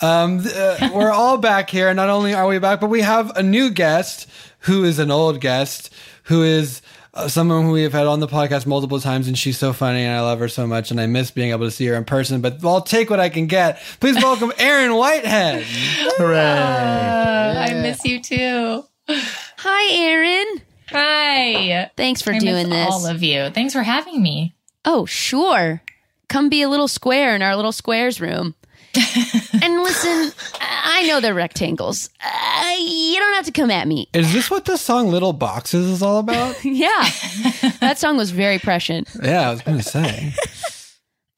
S3: Um, uh, we're all back here. Not only are we back, but we have a new guest who is an old guest who is uh, someone who we have had on the podcast multiple times, and she's so funny, and I love her so much, and I miss being able to see her in person. But I'll take what I can get. Please welcome Erin Whitehead. Hooray!
S11: I miss you too.
S2: Hi, Erin.
S11: Hi.
S2: Thanks for
S11: I
S2: doing
S11: miss
S2: this.
S11: All of you. Thanks for having me.
S2: Oh, sure. Come be a little square in our little squares room. and listen, I know they're rectangles. Uh, you don't have to come at me.
S3: Is this what the song Little Boxes is all about?
S2: yeah. that song was very prescient.
S3: yeah, I was going to say.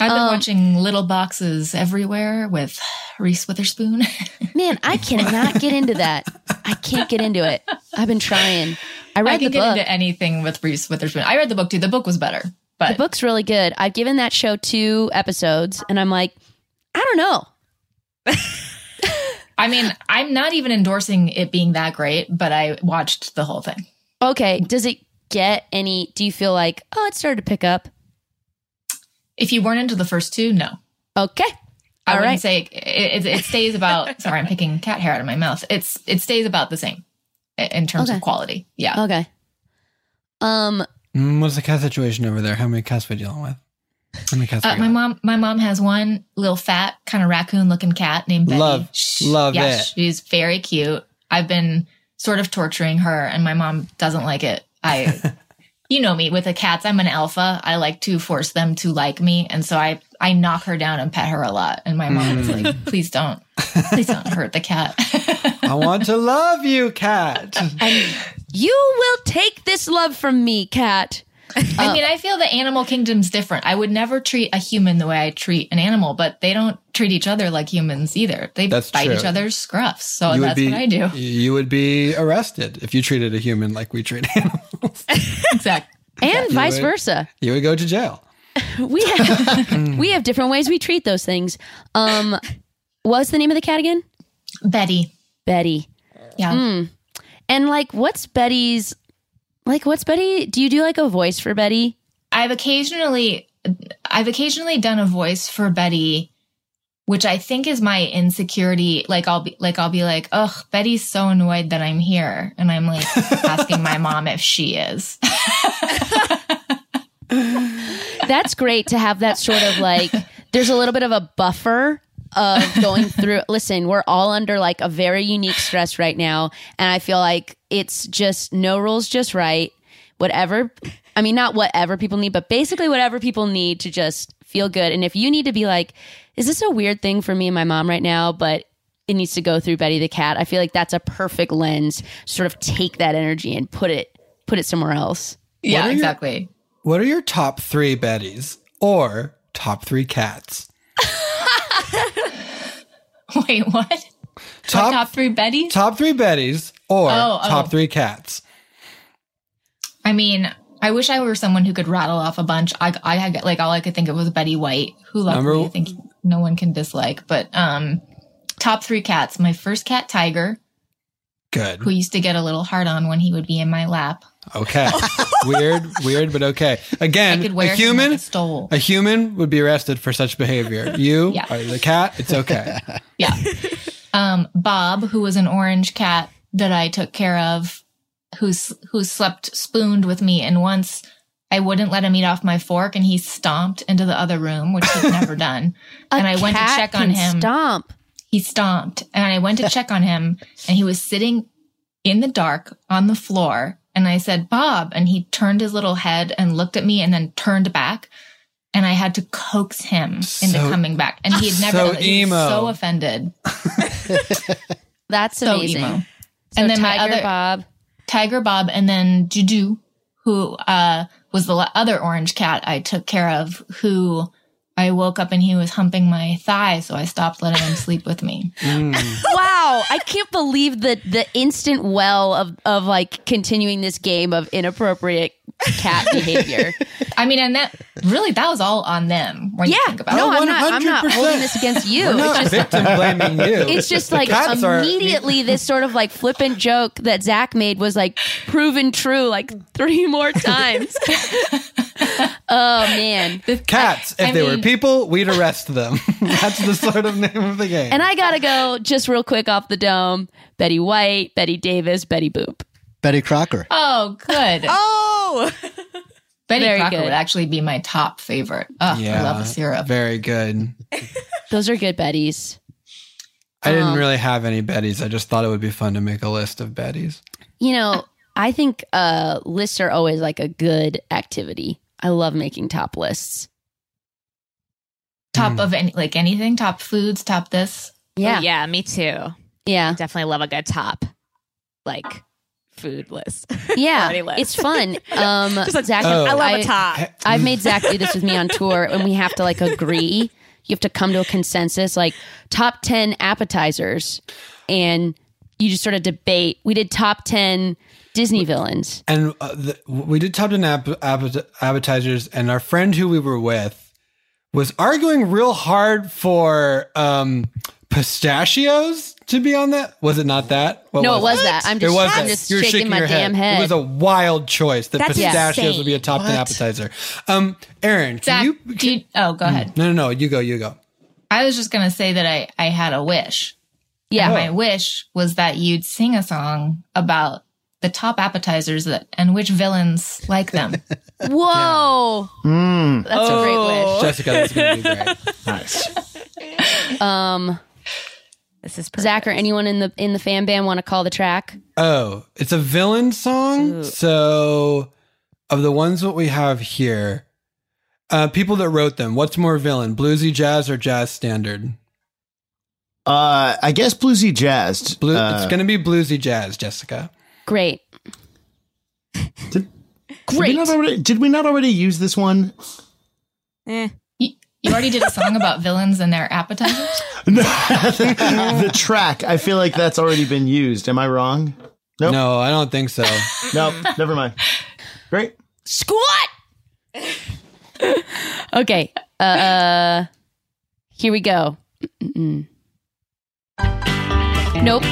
S11: I've been
S2: Um,
S11: watching Little Boxes everywhere with Reese Witherspoon.
S2: Man, I cannot get into that. I can't get into it. I've been trying. I
S11: I
S2: read
S11: can
S2: the
S11: get
S2: book.
S11: into anything with Reese Witherspoon. I read the book too. The book was better, but The
S2: book's really good. I've given that show two episodes, and I'm like, I don't know.
S11: I mean, I'm not even endorsing it being that great, but I watched the whole thing.
S2: Okay, does it get any? Do you feel like, oh, it started to pick up?
S11: If you weren't into the first two, no.
S2: Okay.
S11: I
S2: All
S11: wouldn't
S2: right.
S11: say it, it, it stays about. sorry, I'm picking cat hair out of my mouth. It's it stays about the same in terms
S2: Okay.
S11: of quality. Yeah.
S2: Okay. Um,
S3: Mm, what's the cat situation over there? How many cats are we dealing with? How many cats?
S11: Uh, my mom, my mom has one little fat kind of raccoon looking cat named Betty.
S3: Love-
S11: Sh-
S3: love
S11: yeah,
S3: it.
S11: She's very cute. I've been sort of torturing her, and my mom doesn't like it. I, you know me with the cats. I'm an alpha. I like to force them to like me, and so I I knock her down and pet her a lot. And my mom is
S3: Mm.
S11: like, "Please don't, please don't hurt the cat."
S3: I want to love you, cat.
S2: And you will take this love from me, cat.
S11: I mean, I feel the animal kingdom's different. I would never treat a human the way I treat an animal, but they don't treat each other like humans either. They
S3: That's
S11: bite
S3: true.
S11: each other's scruffs. So
S3: You would
S11: that's
S3: be,
S11: what I do.
S3: You would be arrested if you treated a human like we treat animals.
S11: Exactly.
S2: And vice
S3: would-
S2: versa.
S3: You would go to jail.
S2: We have we have different ways we treat those things. Um, what's the name of the cat again?
S11: Betty.
S2: Betty.
S11: Yeah.
S2: Mm. And like, what's Betty's? Like, what's Betty? Do you do like a voice for Betty?
S11: I've occasionally I've occasionally done a voice for Betty, which I think is my insecurity. Like I'll be like I'll be like, ugh, Betty's so annoyed that I'm here. And I'm like asking my mom if she is.
S2: That's great to have that sort of like. There's a little bit of a buffer of going through. Listen, we're all under like a very unique stress right now, and I feel like it's just no rules, just right. Whatever. I mean, not whatever people need, but basically whatever people need to just feel good. And if you need to be like, is this a weird thing for me and my mom right now? But it needs to go through Betty the cat. I feel like that's a perfect lens. Sort of take that energy and put it put it somewhere else.
S11: Yeah,
S3: are your-
S11: exactly.
S3: What are your top three Bettys or top three cats?
S11: Wait, what?
S3: Top
S11: top three Betty.
S3: top three Bettys or
S11: Oh, oh.
S3: top three cats.
S11: I mean, I wish I were someone who could rattle off a bunch. I, I had like all I could think of was Betty White, who luckily
S3: Number-
S11: I think no one can dislike. But um, top three cats. My first cat, Tiger,
S3: Good.
S11: who used to get a little hard on when he would be in my lap.
S3: Okay. weird, weird, but okay. Again,
S11: I could wear
S3: a human,
S11: stole.
S3: a human would be arrested for such behavior. You,
S11: Yeah.
S3: are the cat, it's okay.
S11: Yeah. um, Bob, who was an orange cat that I took care of, who's who slept spooned with me, and once I wouldn't let him eat off my fork, and he stomped into the other room, which he'd never done. and I went to
S2: cat
S11: check on
S2: can
S11: him.
S2: Stomp.
S11: He stomped, and I went to check on him, and he was sitting in the dark on the floor. And I said, Bob. And he turned his little head and looked at me and then turned back. And I had to coax him into
S3: So-
S11: coming back. And he had never
S3: so
S11: done. He was
S3: emo.
S11: so offended.
S2: That's
S11: So
S2: amazing.
S11: emo.
S2: So
S11: And then my
S2: Tiger
S11: other-
S2: Bob.
S11: Tiger Bob and then Juju, who uh, was the other orange cat I took care of, who I woke up and he was humping my thigh. So I stopped letting him sleep with me. Mm.
S2: Wow, I can't believe the the instant well of of like continuing this game of inappropriate cat behavior.
S11: I mean, and that really, that was all on them when you
S2: yeah,
S11: think about
S2: no,
S11: it.
S2: I'm not. I'm not holding this against you.
S3: We're
S2: It's just
S3: victim blaming you.
S2: it's just
S3: The
S2: like
S3: cats are-
S2: immediately this sort of like flippant joke that Zach made was like proven true like three more times. oh man.
S3: Cats, if
S11: I
S3: they were
S11: mean-
S3: people, we'd arrest them. That's the sort of name of the game.
S2: And I gotta go just real quick off the dome. Betty White, Betty Davis, Betty Boop.
S7: Betty Crocker.
S11: Oh, good.
S8: Oh,
S11: Betty
S2: very
S11: Crocker
S2: good.
S11: would actually be my top favorite. Oh, I love the syrup.
S3: Very good.
S2: Those are good Bettys.
S3: I didn't
S2: Um,
S3: really have any Bettys. I just thought it would be fun to make a list of Bettys.
S2: You know, I think uh, lists are always like a good activity. I love making top lists.
S11: Top of any, like anything, top foods, top this.
S2: Yeah.
S8: yeah, me too.
S2: Yeah.
S8: Definitely love a good top, like food list.
S2: Yeah.
S8: List.
S2: It's fun. Um,
S8: Just a-
S2: Zach,
S3: Oh.
S8: I love a top.
S2: I've made Zach do this with me on tour, and we have to like agree. You have to come to a consensus, like top 10 appetizers, and you just sort of debate. We did top 10 Disney villains.
S3: And uh, the, we did top 10 app, app, appetizers, and our friend who we were with was arguing real hard for um, pistachios to be on that. Was it not that? What
S2: no, it was that. I'm just,
S3: it was
S2: I'm
S3: that.
S2: just
S3: You're
S2: shaking, my
S3: your
S2: damn head.
S3: It was a wild choice that
S8: That's
S3: pistachios
S8: insane.
S3: would be a top 10 appetizer. Um, Erin, can
S11: Zach,
S3: you?
S11: do you- oh, go ahead.
S3: No, no, no. You go, you go.
S11: I was just gonna say that I I had a wish.
S2: yeah.
S11: And my wish was that you'd sing a song about the top appetizers that and which villains like them.
S2: Whoa.
S3: Mm.
S2: That's a great wish.
S3: Jessica, that's going to be great.
S10: Nice.
S2: Um,
S8: This is
S2: Zach or anyone in the in the fan band want to call the track?
S3: Oh, it's a villain song. So, of the ones that we have here, uh, people that wrote them, what's more villain, bluesy jazz or jazz standard?
S10: Uh, I guess bluesy jazz.
S3: Blue,
S10: Uh,
S3: it's going to be bluesy jazz, Jessica.
S2: Great.
S10: Did we,
S2: Great.
S10: not already, did we not already use this one?
S8: Eh.
S11: you, you already did a song about villains and their appetizers.
S10: the track. I feel like that's already been used. Am I wrong? Nope.
S3: No, I don't think so.
S10: Nope. Never mind. Great.
S2: Squat. okay. Uh, here we go. Mm-mm. Nope.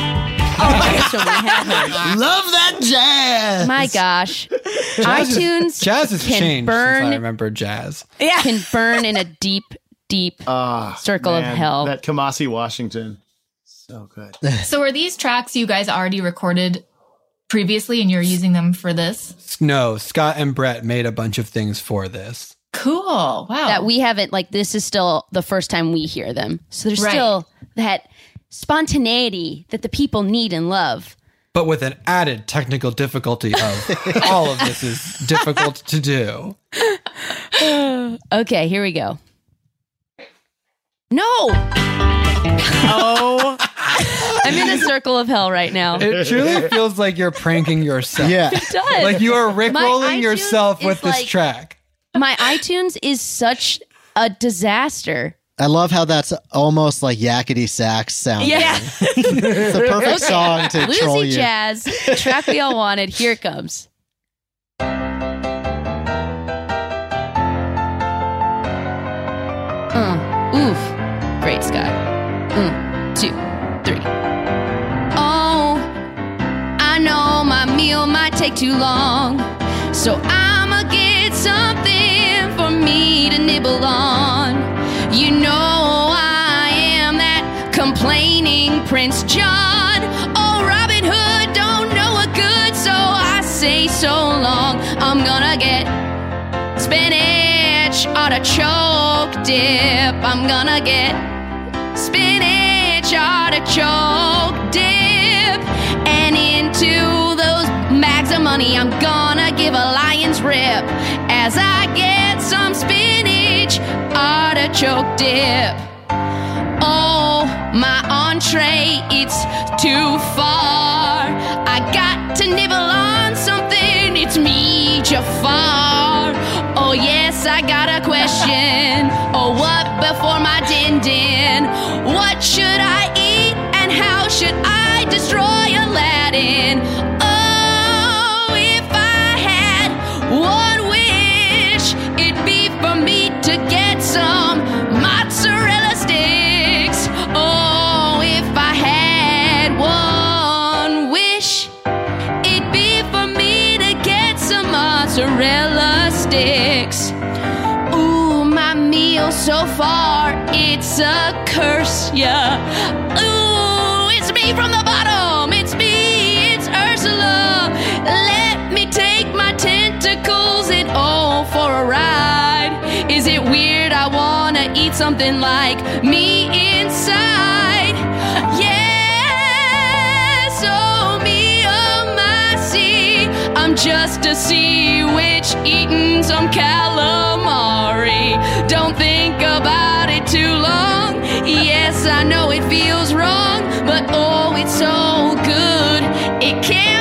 S2: Oh my so we have heard.
S10: Love that jazz.
S2: My gosh.
S3: Jazz is-
S2: iTunes
S3: Jazz has
S2: can
S3: changed
S2: burn
S3: since I remember jazz.
S8: Yeah.
S2: can burn in a deep, deep
S10: Ah,
S2: circle
S10: man,
S2: of hell.
S10: That Kamasi Washington. So good.
S11: so are these tracks you guys already recorded previously and you're using them for this?
S3: No, Scott and Brett made a bunch of things for this.
S11: Cool. Wow.
S2: that we haven't like this is still the first time we hear them. So there's
S11: Right.
S2: still that spontaneity that the people need and love.
S3: But with an added technical difficulty of all of this is difficult to do.
S2: Okay, here we go. No,
S8: Oh,
S2: I'm in a circle of hell right now.
S3: It truly feels like you're pranking yourself.
S7: Yeah.
S2: It does.
S3: Like you are
S2: My
S3: rickrolling yourself with
S2: is
S3: this
S2: like-
S3: track.
S2: My iTunes is such a disaster.
S7: I love how that's almost like yakety sax sound.
S2: Yeah.
S7: it's a perfect song to troll you.
S2: jazz, track we all wanted. Here it comes. Uh, oof. Great, Scott. Mm, two, three. Oh, I know my meal might take too long, so I'ma get something for me to nibble on. You know I am that complaining Prince John. Oh, Robin Hood don't know a good, so I say so long. I'm gonna get spinach artichoke dip. I'm gonna get spinach artichoke dip. And into those bags of money, I'm gonna give a lion's rip as I get artichoke dip. Oh, my entree, it's too far. I got to nibble on something, it's me, Jafar. Oh, yes, I got a question. So far, it's a curse, yeah. Ooh, it's me from the bottom, it's me, it's Ursula. Let me take my tentacles and oh, for a ride. Is it weird? I wanna eat something like me inside. Yes, oh me, oh my sea. I'm just a sea witch eating some calamari. Don't think about it too long. Yes, I know it feels wrong, but oh, it's so good. It can't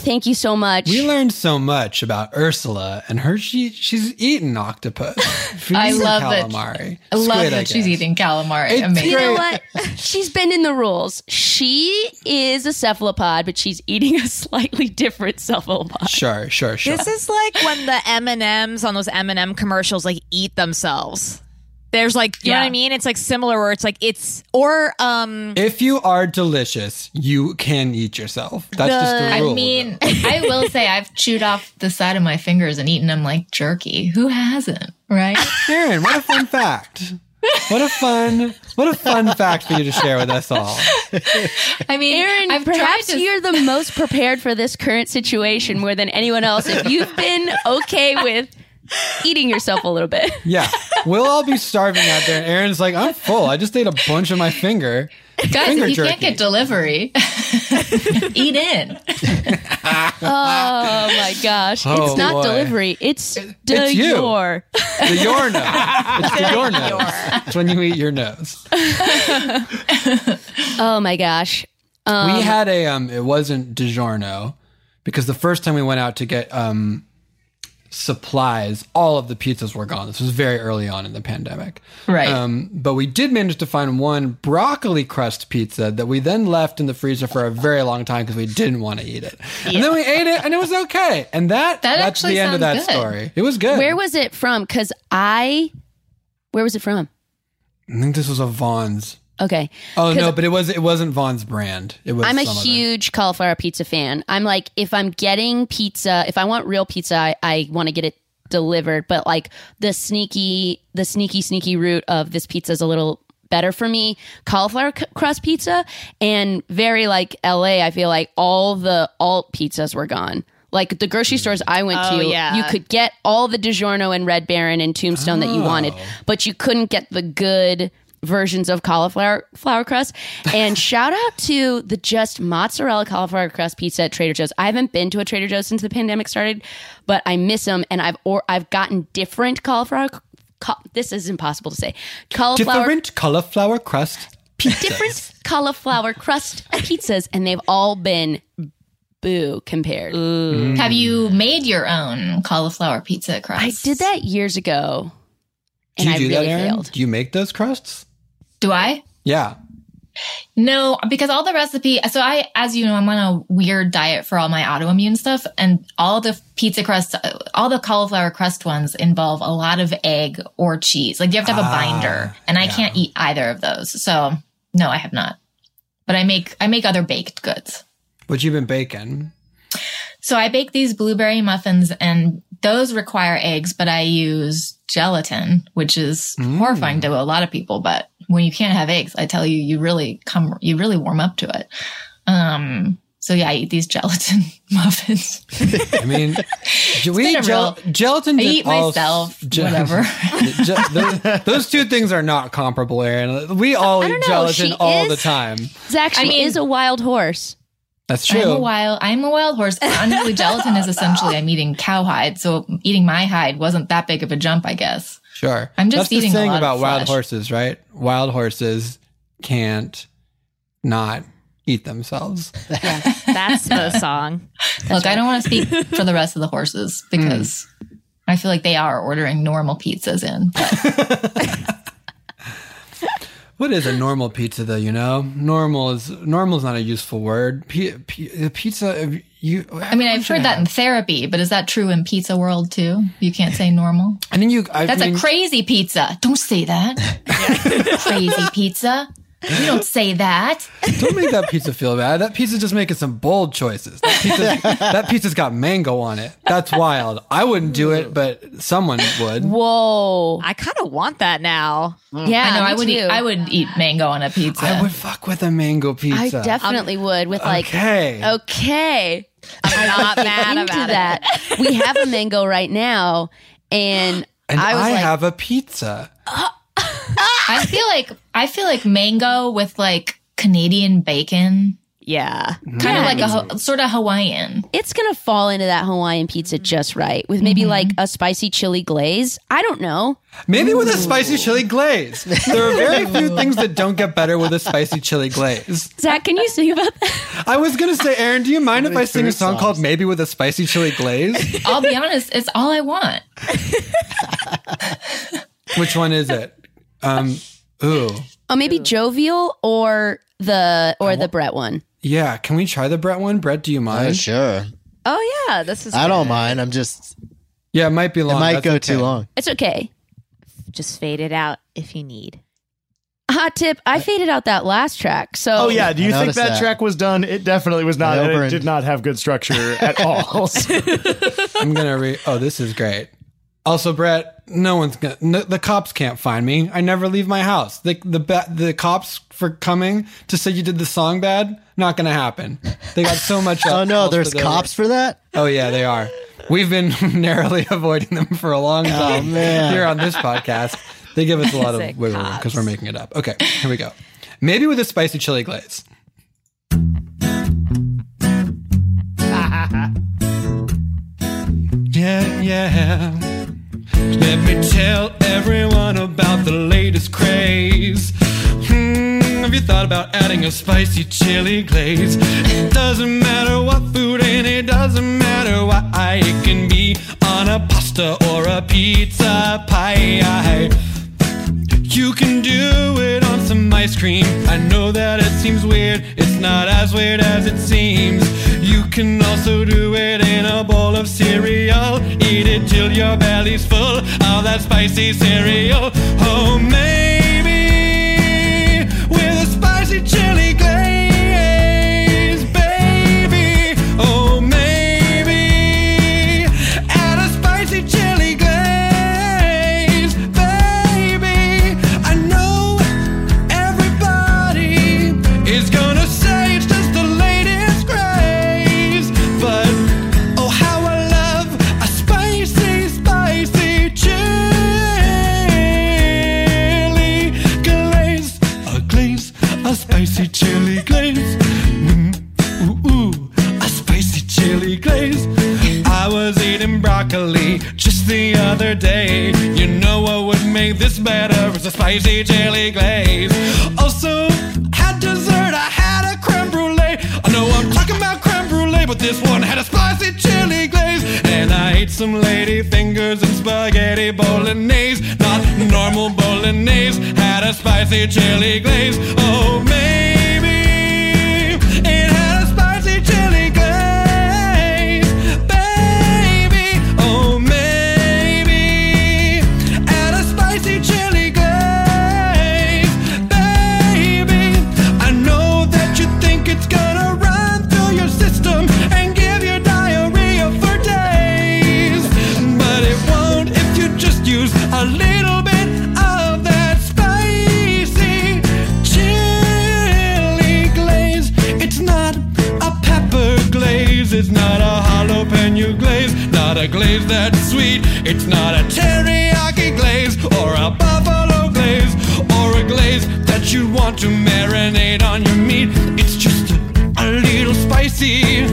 S2: thank you so much.
S3: We learned so much about Ursula and her. She she's eating octopus. She's
S11: I
S3: eaten
S11: love that-
S3: calamari.
S11: I love
S3: Squid,
S11: that she's eating calamari.
S3: It's
S11: Amazing.
S2: You know
S3: Great.
S2: what? She's bending the rules. She is a cephalopod, but she's eating a slightly different cephalopod.
S3: Sure, sure, sure.
S8: This is like when the M and M's on those M and M commercials like eat themselves. There's like, you know what I mean? It's like similar where it's like it's or um
S3: if you are delicious, you can eat yourself. That's just the rule.
S11: I mean, I will say I've chewed off the side of my fingers and eaten them like jerky. Who hasn't? Right?
S3: Erin, what a fun fact. What a fun, what a fun fact for you to share with us all.
S11: I mean,
S2: Erin,
S11: I've
S2: perhaps
S11: to.
S2: you're the most prepared for this current situation more than anyone else. If you've been okay with eating yourself a little bit.
S3: Yeah, we'll all be starving out there. Erin's like, I'm full. I just ate a bunch of my finger.
S11: Guys,
S3: finger
S11: if you
S3: jerky.
S11: can't get delivery, eat in.
S2: Oh my gosh.
S3: Oh,
S2: it's not
S3: boy.
S2: delivery. It's
S3: it's
S2: de
S3: you.
S2: your.
S3: The your nose. It's the your nose. It's when you eat your nose.
S2: Oh my gosh.
S3: we had a um it wasn't DiGiorno because the first time we went out to get um supplies, all of the pizzas were gone. This was very early on in the pandemic.
S11: Right.
S3: Um, but we did manage to find one broccoli crust pizza that we then left in the freezer for a very long time because we didn't want to eat it. And then we ate it and it was okay. And that,
S11: That
S3: that's the end of that
S11: good.
S3: story. It was good.
S2: Where was it from? Because I. Where was it from?
S3: I think this was a Vons.
S2: Okay.
S3: Oh no, but it was it wasn't Vons brand. It was
S2: I'm a
S3: some other-
S2: huge cauliflower pizza fan. I'm like, if I'm getting pizza, if I want real pizza, I, I want to get it delivered, but like the sneaky, the sneaky, sneaky route of this pizza is a little better for me. Cauliflower c- crust pizza and very like LA. I feel like all the alt pizzas were gone. Like the grocery hmm. stores I went
S8: Oh,
S2: to,
S8: yeah.
S2: you could get all the DiGiorno and Red Baron and Tombstone that you oh. wanted, but you couldn't get the good versions of cauliflower flour crust. And shout out to the just mozzarella cauliflower crust pizza at Trader Joe's. I haven't been to a Trader Joe's since the pandemic started, but I miss them, and I've or I've gotten different cauliflower. Ca- this is impossible to say. Cauliflower
S3: Different cauliflower crust pizza.
S2: different cauliflower crust pizzas, and they've all been boo compared. Mm.
S11: Have you made your own cauliflower pizza crust?
S2: I did that years ago,
S3: Do
S2: and
S3: you
S2: I
S3: do
S2: really
S3: that, Erin?
S2: failed.
S3: Do you make those crusts?
S11: Do I?
S3: Yeah.
S11: No, because all the recipe. So I, as you know, I'm on a weird diet for all my autoimmune stuff, and all the pizza crust, all the cauliflower crust ones involve a lot of egg or cheese. Like you have to have a ah, binder, and I can't eat either of those. So no, I have not. But I make I make other baked goods.
S3: What you been baking?
S11: So I bake these blueberry muffins and those require eggs, but I use gelatin, which is horrifying to a lot of people. But when you can't have eggs, I tell you, you really come, you really warm up to it. Um, so yeah, I eat these gelatin muffins.
S3: I mean, do we eat gel-
S11: real-
S3: gelatin?
S11: I eat myself, whatever.
S3: those, those two things are not comparable, Erin. We all eat
S2: know,
S3: gelatin
S2: she
S3: all the time.
S2: Zach, she
S11: I mean-
S2: is a wild horse.
S3: That's true.
S11: I'm a
S3: true.
S11: wild, I'm a wild horse. Honestly, gelatin is essentially I'm eating cowhide. So eating my hide wasn't that big of a jump, I guess.
S3: Sure.
S11: I'm just
S3: That's
S11: eating a
S3: the thing
S11: lot of
S3: about wild horses, right? Wild horses can't not eat themselves.
S8: Yeah, That's the song.
S11: Look, I don't want to speak for the rest of the horses hmm. because I feel like they are ordering normal pizzas in.
S3: What is a normal pizza, though? You know, normal is normal is not a useful word. P- p- pizza, you.
S11: I mean, I've heard that in therapy, but is that true in pizza world too? You can't say normal.
S3: I mean, you. I
S11: That's
S3: mean,
S11: a crazy pizza. Don't say that. crazy pizza. You don't say that.
S3: Don't make that pizza feel bad. That pizza's just making some bold choices. That pizza's, that pizza's got mango on it. That's wild. I wouldn't do it, but someone would.
S2: Whoa.
S8: I kind of want that now.
S2: Yeah,
S11: I know. I would. Eat. I would eat mango on a pizza.
S3: I would fuck with a mango pizza.
S2: I
S3: pizza.
S2: definitely would with like
S3: Okay.
S2: okay.
S8: I'm not mad
S2: into
S8: about
S2: that. we have a mango right now, and,
S3: and
S2: I
S3: I,
S2: like,
S3: have a pizza.
S11: Uh, I feel like I feel like mango with like Canadian bacon,
S8: Yeah.
S11: kind
S2: Yeah,
S11: of like a
S2: it's-
S11: Ho- sort of Hawaiian.
S2: it's gonna fall into that Hawaiian pizza just right with maybe mm-hmm. like a spicy chili glaze. I don't know.
S3: Maybe with a spicy chili glaze. There are very few things that don't get better with a spicy chili glaze.
S2: Zach, can you sing about that?
S3: I was gonna say, Erin, do you mind if I sing a song
S7: songs.
S3: called "Maybe with a Spicy Chili Glaze"?
S11: I'll be honest, it's all I want.
S3: Which one is it? Um, ooh,
S2: Oh, maybe jovial or the or the Brett one.
S3: yeah. Can we try the Brett one? Brett, do you
S7: Uh,
S3: mind?
S7: sure.
S8: Oh yeah, this is.
S7: I don't mind. I'm just.
S3: Yeah, it might be long.
S7: It might
S3: That's
S7: go
S3: okay.
S7: too long.
S2: It's okay.
S8: Just fade it out if you need.
S2: Hot tip: I faded out that last track. So
S10: Oh yeah, do you think that,
S7: that.
S10: track was done? It definitely was not.
S7: I
S10: It did not have good structure at all.
S3: I'm gonna read. Oh, this is great. Also, Brett, no one's gonna. No, the cops can't find me. I never leave my house. The the ba- the cops for coming to say you did the song bad. Not gonna happen. They got so much.
S7: Oh no, there's
S3: for
S7: cops for that.
S3: Oh yeah, they are. We've been narrowly avoiding them for a long oh, time
S7: Oh, man.
S3: here on this podcast. They give us a lot of
S8: Sick
S3: wiggle room because we're making it up. Okay, here we go. Maybe with a spicy chili glaze. yeah, yeah. Let me tell everyone about the latest craze. Hmm, have you thought about adding a spicy chili glaze? It doesn't matter what food and it doesn't matter what it can be on a pasta or a pizza pie. You can do it on some ice cream. I know that it seems weird, it's not as weird as it seems. You can also do it in a bowl of cereal. Eat it till your belly's full of that spicy cereal. Oh, maybe with a spicy chili broccoli just the other day. You know what would make this better? It's a spicy chili glaze. Also, had dessert, I had a creme brulee. I know I'm talking about creme brulee, but this one had a spicy chili glaze. And I ate some lady fingers and spaghetti bolognese. Not normal bolognese, had a spicy chili glaze. Oh, maybe you want to marinate on your meat. It's just a little spicy,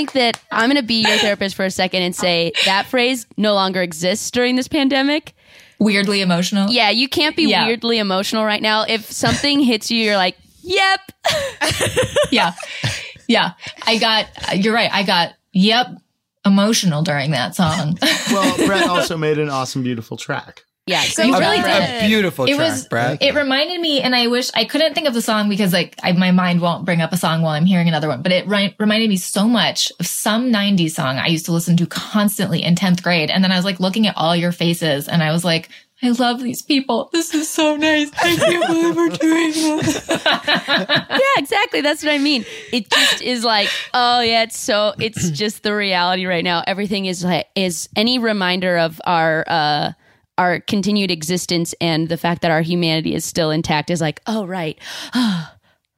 S3: think that
S2: I'm going to be your therapist for a second and say that phrase no longer exists during this pandemic.
S11: weirdly emotional.
S2: Yeah, you can't be
S11: Yeah.
S2: weirdly emotional right now. If something hits you, you're like, yep.
S11: yeah. Yeah. I got, you're right. I got, yep, emotional during that song.
S10: Well, Brett also made an awesome, beautiful track.
S2: Yeah,
S11: So
S2: great
S11: a-
S2: job.
S11: a
S8: beautiful
S11: it
S8: track,
S11: was,
S8: Brad.
S11: It reminded me, and I wish I couldn't think of the song because like I, my mind won't bring up a song while I'm hearing another one. But it ri- reminded me so much of some '90s song I used to listen to constantly in 10th grade. And then I was like looking at all your faces, and I was like, I love these people. This is so nice. I can't believe we're doing this.
S2: yeah, exactly. That's what I mean. It just is like, oh yeah, it's so it's just the reality right now. Everything is like is any reminder of our uh our continued existence and the fact that our humanity is still intact is like, oh right.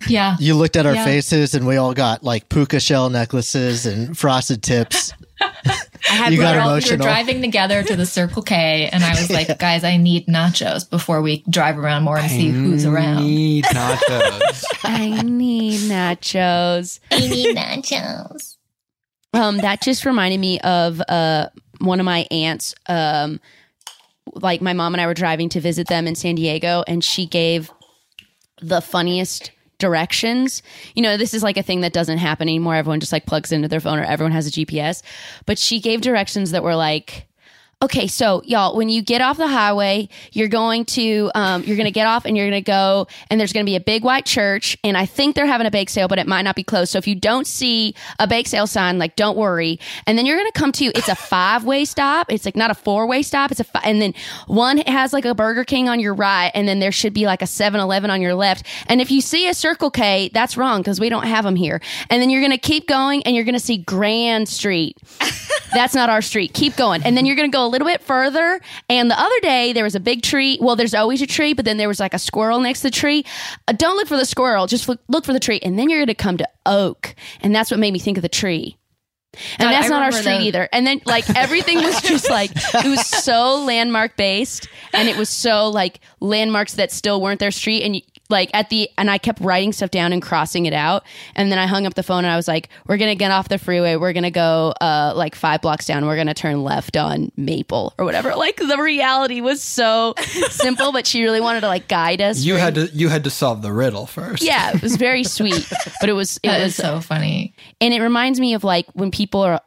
S11: yeah.
S7: You looked at our
S11: Yeah.
S7: faces and we all got like puka shell necklaces and frosted tips.
S11: I had
S7: You got
S11: we were all- we were driving together to the Circle K, and I was like, guys, I need nachos before we drive around more and see who's around.
S8: I need nachos.
S2: I need nachos.
S11: I need nachos.
S2: Um, that just reminded me of uh one of my aunts. Um, like my mom and I were driving to visit them in San Diego, and she gave the funniest directions. You know, this is like a thing that doesn't happen anymore. Everyone just like plugs into their phone, or everyone has a GPS. But she gave directions that were like. Okay, so y'all, when you get off the highway, you're going to um, you're going to get off and you're going to go, and there's going to be a big white church, and I think they're having a bake sale, but it might not be closed. So if you don't see a bake sale sign, like don't worry. And then you're going to come to it's a five way stop. It's like not a four way stop. It's a fi- and then one has like a Burger King on your right, and then there should be like a 7-Eleven on your left. And if you see a Circle K, that's wrong because we don't have them here. And then you're going to keep going, and you're going to see Grand Street. That's not our street. Keep going. And then you're going to go little bit further. And the other day, there was a big tree. Well, there's always a tree, but then there was like a squirrel next to the tree. Uh, don't look for the squirrel, just look, look for the tree. And then you're going to come to oak. And that's what made me think of the tree. And
S11: God,
S2: that's
S11: I
S2: not our street
S11: those.
S2: either. And then like everything was just like it was so landmark based and it was so like landmarks that still weren't their street and you, like at the and I kept writing stuff down and crossing it out. And then I hung up the phone and I was like we're going to get off the freeway. We're going to go uh like 5 blocks down. We're going to turn left on Maple or whatever. Like the reality was so simple but she really wanted to like guide us
S3: You had to you had to solve the riddle first.
S2: yeah, it was very sweet, but it was it
S11: That
S2: was
S11: is so funny.
S2: and it reminds me of like when people are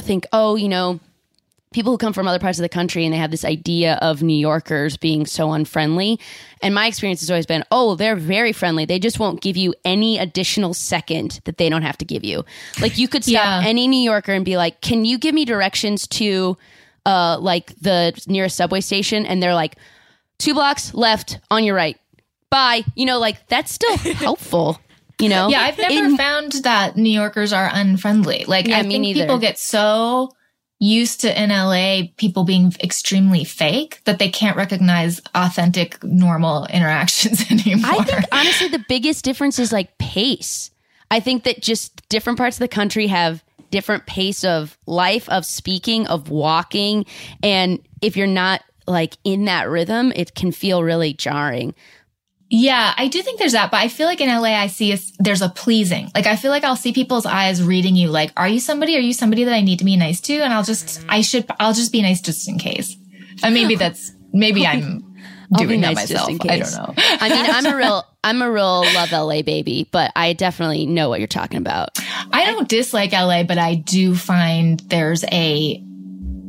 S2: think, oh, you know, people who come from other parts of the country and they have this idea of New Yorkers being so unfriendly. And my experience has always been, oh, they're very friendly. They just won't give you any additional second that they don't have to give you. Like you could stop
S11: Yeah.
S2: any New Yorker and be like, can you give me directions to uh like the nearest subway station? And they're like, two blocks left on your right. Bye. You know, like that's still helpful. You know?
S11: Yeah, I've never
S2: In-
S11: found that New Yorkers are unfriendly. Like,
S2: Yeah,
S11: I think
S2: neither.
S11: people get so used to in LA people being extremely fake that they can't recognize authentic, normal interactions anymore.
S2: I think honestly the biggest difference is like pace. I think that just different parts of the country have different pace of life, of speaking, of walking, and if you're not like in that rhythm, it can feel really jarring.
S11: Yeah, I do think there's that, but I feel like in LA, I see a, there's a pleasing. Like, I feel like I'll see people's eyes reading you. Like, are you somebody? Are you somebody that I need to be nice to? And I'll just, I should, I'll just be nice just in case. And maybe that's, maybe I'm doing that
S2: nice just
S11: myself. I don't know.
S2: I mean, I'm a real I'm a real love LA baby, but I definitely know what you're talking about.
S11: I don't dislike LA, but I do find there's a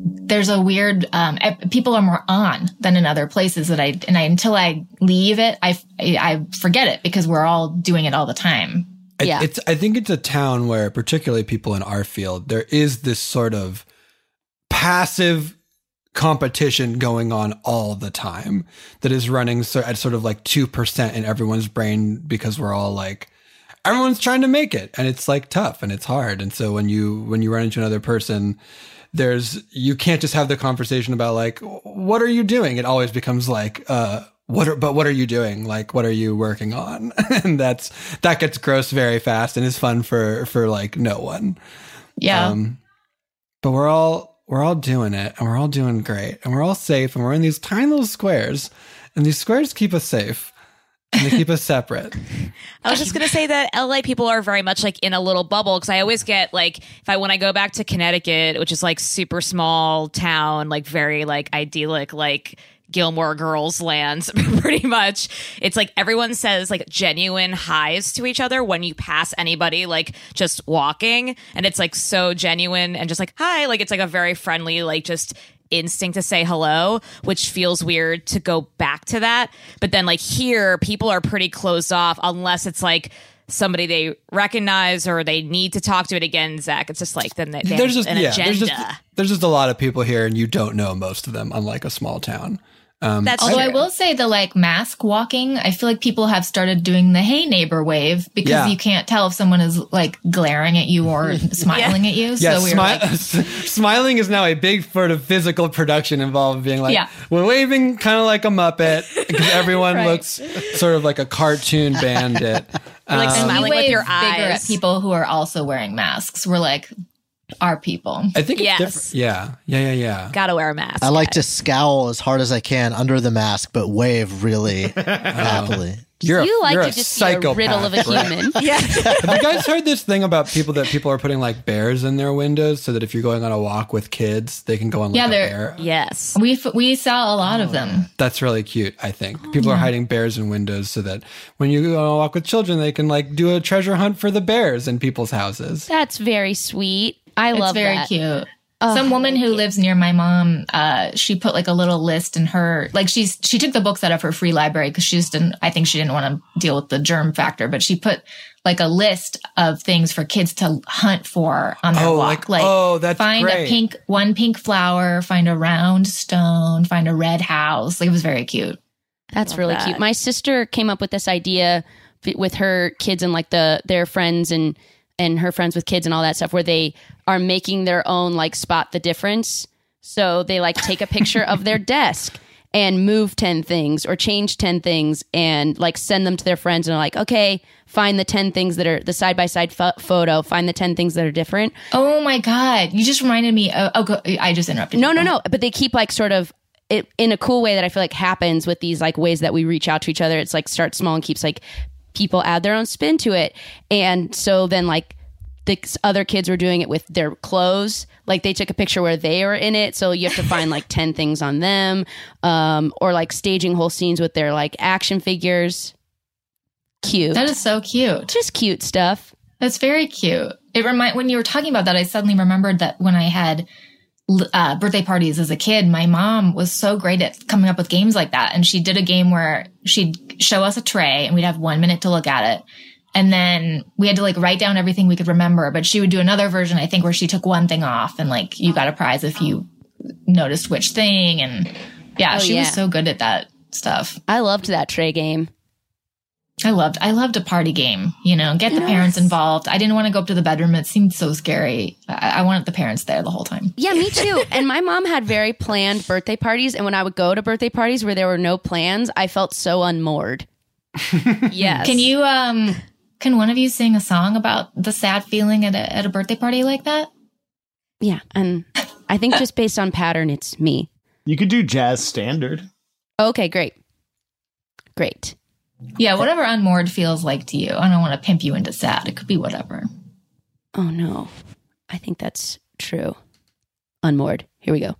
S11: there's a weird um people are more on than in other places that I and I until I leave it I I, I forget it because we're all doing it all the time.
S3: I-
S2: Yeah.
S3: It's I think it's a town where particularly people in our field there is this sort of passive competition going on all the time that is running so at sort of like 2% in everyone's brain because we're all like everyone's trying to make it and it's like tough and it's hard and so when you when you run into another person there's you can't just have the conversation about like what are you doing? It always becomes like uh what are but what are you doing? Like what are you working on? And that's that gets gross very fast and is fun for for like no one.
S11: Yeah.
S3: um but we're all we're all doing it and we're all doing great and we're all safe and we're in these tiny little squares and these squares keep us safe they keep us separate
S8: I was just gonna say that LA people are very much like in a little bubble because I always get like if I when I go back to Connecticut, which is like super small town, like very like idyllic, like Gilmore Girls lands, pretty much. It's like everyone says like genuine highs to each other when you pass anybody like just walking, and it's like so genuine and just like hi, like it's like a very friendly like just instinct to say hello, which feels weird to go back to that. But then, like, here, people are pretty closed off unless it's like somebody they recognize or they need to talk to it again, Zach. It's just like then they, they
S3: there's
S8: have
S3: just
S8: an
S3: yeah
S8: agenda.
S3: there's just there's just a lot of people here and you don't know most of them unlike a small town um
S8: That's
S11: Although I will say the like mask walking, I feel like people have started doing the hey neighbor wave because
S3: Yeah.
S11: you can't tell if someone is like glaring at you or smiling at you.
S3: yeah,
S11: so we're
S3: smi-
S11: like,
S3: smiling is now a big sort of physical production involved being like
S11: Yeah.
S3: we're waving kind of like a muppet because everyone
S11: Right.
S3: looks sort of like a cartoon bandit
S8: like
S3: Um,
S8: smiling
S11: we
S8: with
S11: wave
S8: your
S11: bigger
S8: eyes.
S11: at people who are also wearing masks. We're like our people.
S3: I think it's
S8: Yes.
S3: different yeah yeah yeah yeah
S8: Gotta wear a mask.
S7: I like
S8: guys.
S7: to scowl as hard as I can under the mask, but wave really oh. happily.
S3: you're a,
S2: you like
S3: you're
S2: to
S3: a
S2: just be a
S3: psychopath,
S2: riddle of a
S3: Brett.
S2: human.
S8: Yeah.
S3: Have you guys heard this thing about people that people are putting like bears in their windows so that if you're going on a walk with kids, they can go on like
S11: Yeah,
S3: a
S11: they're-
S3: bear?
S8: yes.
S11: We f- we sell a lot of them.
S3: That's really cute, I think. Oh, people are hiding bears in windows so that when you go on a walk with children, they can like do a treasure hunt for the bears in people's houses.
S2: That's very sweet. I
S11: It's
S2: love
S11: very
S2: that.
S11: cute. Some woman who lives near my mom, uh, she put like a little list in her, like she's, she took the books out of her free library because she just didn't, I think she didn't want to deal with the germ factor, but she put like a list of things for kids to hunt for on their
S3: Oh,
S11: walk.
S3: like- oh, that's
S11: find
S3: great.
S11: a pink, one pink flower, find a round stone, find a red house. Like, it was very cute.
S2: That's really
S8: that.
S2: cute. My sister came up with this idea with her kids and like the their friends and and her friends with kids and all that stuff where they are making their own like spot the difference. So they like take a picture of their desk and move 10 things or change 10 things and like send them to their friends and are like, okay, find the 10 things that are the side by side photo, find the 10 things that are different.
S11: Oh my God. You just reminded me. Of, oh, go, I just interrupted.
S2: No,
S11: you.
S2: no, no. But they keep like sort of it in a cool way that I feel like happens with these like ways that we reach out to each other. It's like start small and keeps like people add their own spin to it. And so then like the other kids were doing it with their clothes. Like they took a picture where they were in it. So you have to find like 10 things on them. Um, or like staging whole scenes with their like action figures. Cute.
S11: That is so cute.
S2: Just cute stuff.
S11: That's very cute. It remind when you were talking about that, I suddenly remembered that when I had uh, birthday parties as a kid, my mom was so great at coming up with games like that. And she did a game where she'd show us a tray and we'd have one minute to look at it. And then we had to like write down everything we could remember. But she would do another version, I think, where she took one thing off and like you got a prize if you noticed which thing. And yeah,
S2: Oh,
S11: she
S2: yeah.
S11: was so good at that stuff.
S2: I loved that tray game.
S11: I loved, I loved a party game, you know, get the parents involved. I didn't want to go up to the bedroom. It seemed so scary. I, I wanted the parents there the whole time.
S2: Yeah, me too. and my mom had very planned birthday parties. And when I would go to birthday parties where there were no plans, I felt so unmoored. yes.
S11: Can you, um, can one of you sing a song about the sad feeling at a, at a birthday party like that?
S2: Yeah. And I think just based on pattern, it's me.
S10: You could do jazz standard.
S2: Okay, great. Great.
S11: Yeah, whatever unmoored feels like to you. I don't want to pimp you into sad. It could be whatever.
S2: Oh, no. I think that's true. Unmoored. Here we go.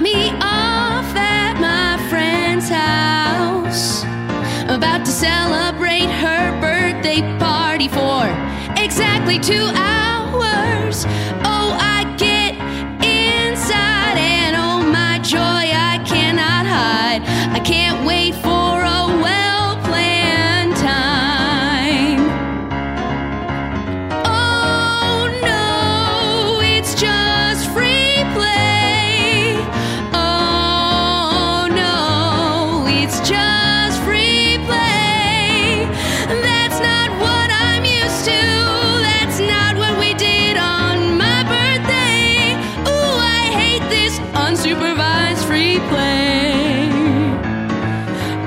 S2: Me off at my friend's house. About to celebrate her birthday party for exactly two hours. Oh,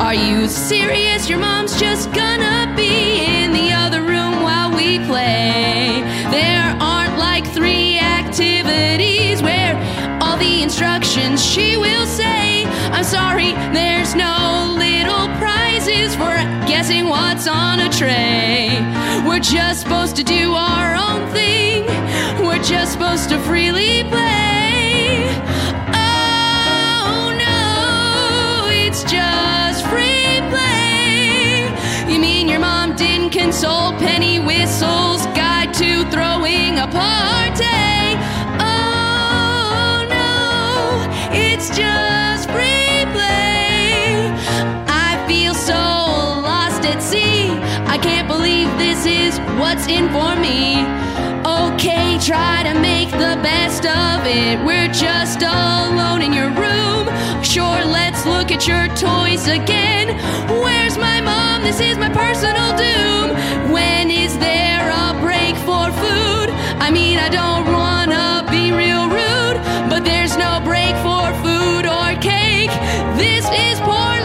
S2: Are you serious? Your mom's just gonna be in the other room while we play. There aren't like three activities where all the instructions she will say. I'm sorry, there's no little prizes for guessing what's on a tray. We're just supposed to do our own thing. We're just supposed to freely play. Consult Penny Whistle's guide to throwing a party? Oh no, it's just free play. I feel so lost at sea. I can't believe this is what's in for me. Okay, try to make the best of it. We're just alone in your room. Sure, let's look at your toys again. Where's my mom? This is my personal doom. When is there a break for food? I mean, I don't wanna be real rude, but there's no break for food or cake. This is poorly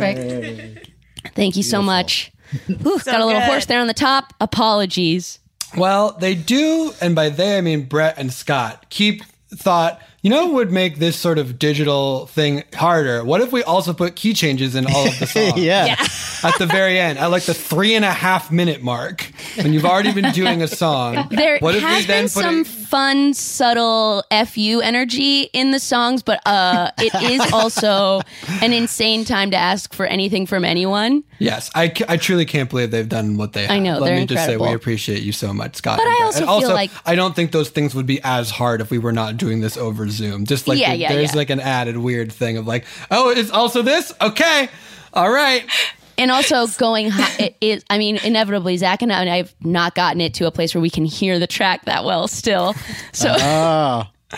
S11: Perfect.
S2: Thank you so much. Ooh, got a little
S3: good.
S2: horse there on the top. Apologies.
S3: Well, they do, and by they I mean Brett and Scott, keep thought, you know, what would make this sort of digital thing harder. What if we also put key changes in all of the songs?
S7: Yeah. Yeah.
S3: At the very end, at like the three and a half minute mark. when you've already been doing a song.
S2: There
S3: what if we
S2: has
S3: then
S2: been
S3: put
S2: some
S3: it-
S2: fun, subtle fu energy in the songs, but uh, it is also an insane time to ask for anything from anyone.
S3: Yes, I, I truly can't believe they've done what they have.
S2: I know,
S3: Let
S2: they're
S3: me just say we appreciate you so much, Scott.
S2: But
S3: and
S2: I also
S3: and
S2: feel
S3: also,
S2: like-
S3: I don't think those things would be as hard if we were not doing this over Zoom. Just like
S2: Yeah,
S3: the-
S2: yeah,
S3: there's
S2: yeah.
S3: like an added weird thing of like, oh, it's also this. Okay, all right.
S2: And also going, hi- it is. I mean, inevitably, Zach and I have not gotten it to a place where we can hear the track that well still. So,
S7: Oh.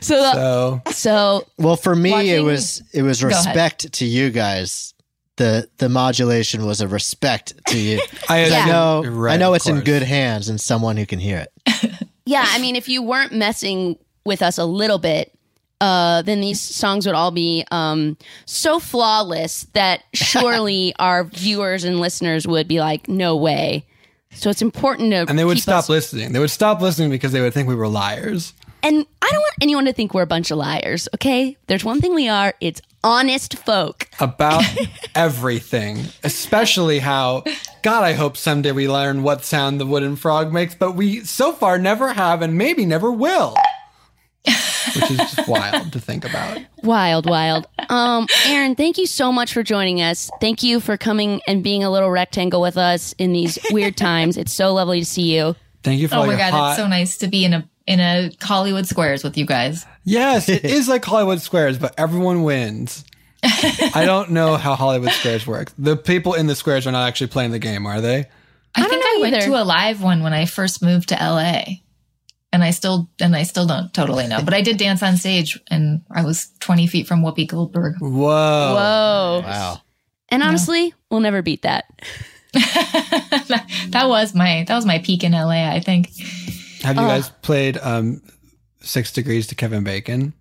S2: so, the-
S3: So
S2: so
S7: Well, for me, it was it was respect to you guys. The the modulation was a respect to you.
S3: I,
S7: 'Cause I know
S3: Right,
S7: I know
S3: of
S7: it's in good hands and someone who can hear it.
S2: yeah, I mean, if you weren't messing with us a little bit, uh, then these songs would all be um, so flawless that surely our viewers and listeners would be like, "No way." So it's important to
S3: and they would stop
S2: us-
S3: listening. They would stop listening because they would think we were liars.
S2: And I don't want anyone to think we're a bunch of liars. Okay, there's one thing we are: it's honest folk.
S3: about everything, especially how God. I hope someday we learn what sound the wooden frog makes, but we so far never have, and maybe never will. Which is just wild to think about.
S2: Wild, wild. Um, Erin, thank you so much for joining us. Thank you for coming and being a little rectangle with us in these weird times. It's so lovely to see you.
S3: Thank you for
S11: Oh
S3: all
S11: my
S3: your
S11: god,
S3: hot.
S11: it's so nice to be in a in a Hollywood Squares with you guys.
S3: yes, it is like Hollywood Squares, but everyone wins. I don't know how Hollywood Squares works. The people in the squares are not actually playing the game, are they?
S11: I, think I went
S2: either.
S11: to a live one when I first moved to LA. And I still and I still don't totally know. But I did dance on stage and I was 20 feet from Whoopi Goldberg.
S3: Whoa.
S2: Whoa.
S7: Wow.
S2: And honestly, we'll never beat that.
S11: that was my that was my peak in LA, I think.
S3: Have you
S11: Oh.
S3: guys played um, Six Degrees to Kevin Bacon?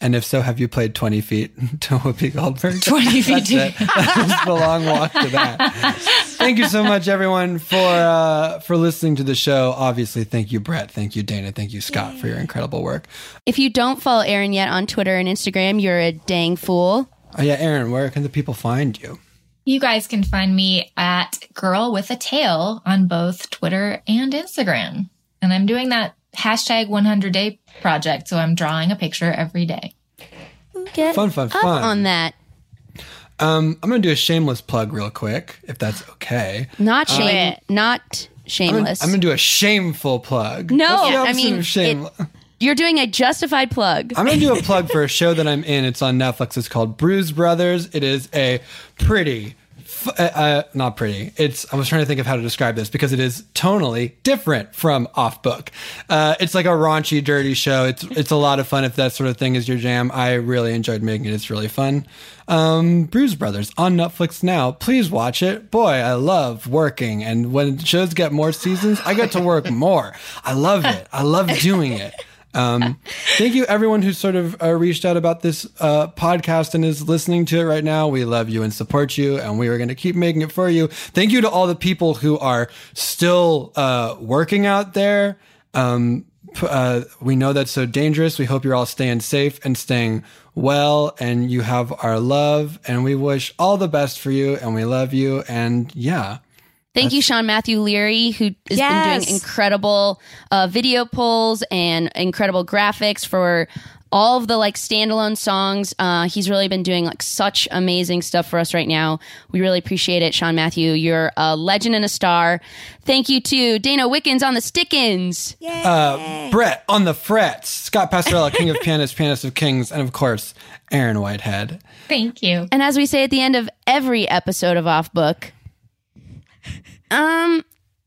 S3: And if so, have you played 20 feet to Whoopi Goldberg?
S11: 20 feet
S3: That's it. That was the long walk to that. Thank you so much, everyone, for uh, for listening to the show. Obviously, thank you, Brett. Thank you, Dana. Thank you, Scott, for your incredible work.
S2: If you don't follow Erin yet on Twitter and Instagram, you're a dang fool.
S3: Oh, yeah, Erin, where can the people find you?
S11: You guys can find me at Girl with a Tail on both Twitter and Instagram. And I'm doing that hashtag 100 day project. So I'm drawing a picture every day.
S2: Get
S3: Fun, fun,
S2: up
S3: fun.
S2: on that.
S3: Um, I'm going to do a shameless plug real quick, if that's okay.
S2: Not
S3: Uh,
S2: shame, not shameless.
S3: I'm gonna do a shameful plug.
S2: No,
S3: What's
S2: I mean,
S3: of shame?
S2: you're doing a justified plug.
S3: I'm going to do a plug for a show that I'm in. It's on Netflix. It's called Brews Brothers. It is a pretty, f- uh, uh, not pretty. It's. I was trying to think of how to describe this because it is tonally different from Off Book. Uh, it's like a raunchy, dirty show. It's it's a lot of fun if that sort of thing is your jam. I really enjoyed making it. It's really fun. Um, Brews Brothers on Netflix now. Please watch it. Boy, I love working, and when shows get more seasons, I get to work more. I love it. I love doing it. Um, thank you, everyone who sort of uh, reached out about this uh, podcast and is listening to it right now. We love you and support you, and we are going to keep making it for you. Thank you to all the people who are still uh, working out there. Um, uh, we know that's so dangerous. We hope you're all staying safe and staying well, and you have our love, and we wish all the best for you, and we love you, and yeah.
S2: Thank you, Sean Matthew Leary, who has
S8: Yes.
S2: been doing incredible uh, video polls and incredible graphics for all of the like standalone songs. Uh, he's really been doing like such amazing stuff for us right now. We really appreciate it, Sean Matthew. You're a legend and a star. Thank you to Dana Wickens on the Stickins.
S3: Uh, Brett on the frets, Scott Pastorella, King of Pianists, Pianist of Kings, and of course, Erin Whitehead.
S11: Thank you.
S2: And as we say at the end of every episode of Off Book, um,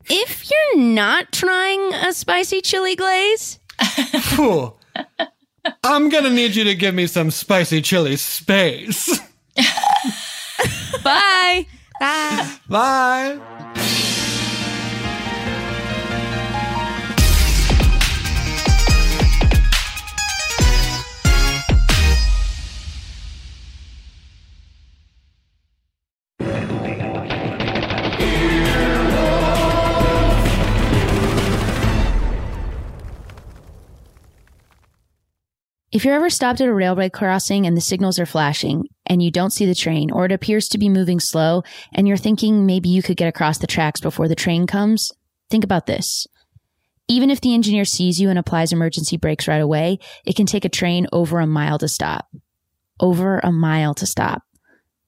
S2: if you're not trying a spicy chili glaze,
S3: Phew. I'm gonna need you to give me some spicy chili space.
S2: bye.
S8: Bye.
S3: Bye.
S2: If you're ever stopped at a railway crossing and the signals are flashing and you don't see the train or it appears to be moving slow and you're thinking maybe you could get across the tracks before the train comes, think about this. Even if the engineer sees you and applies emergency brakes right away, it can take a train over a mile to stop. Over a mile to stop.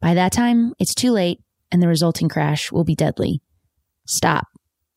S2: By that time, it's too late and the resulting crash will be deadly. Stop.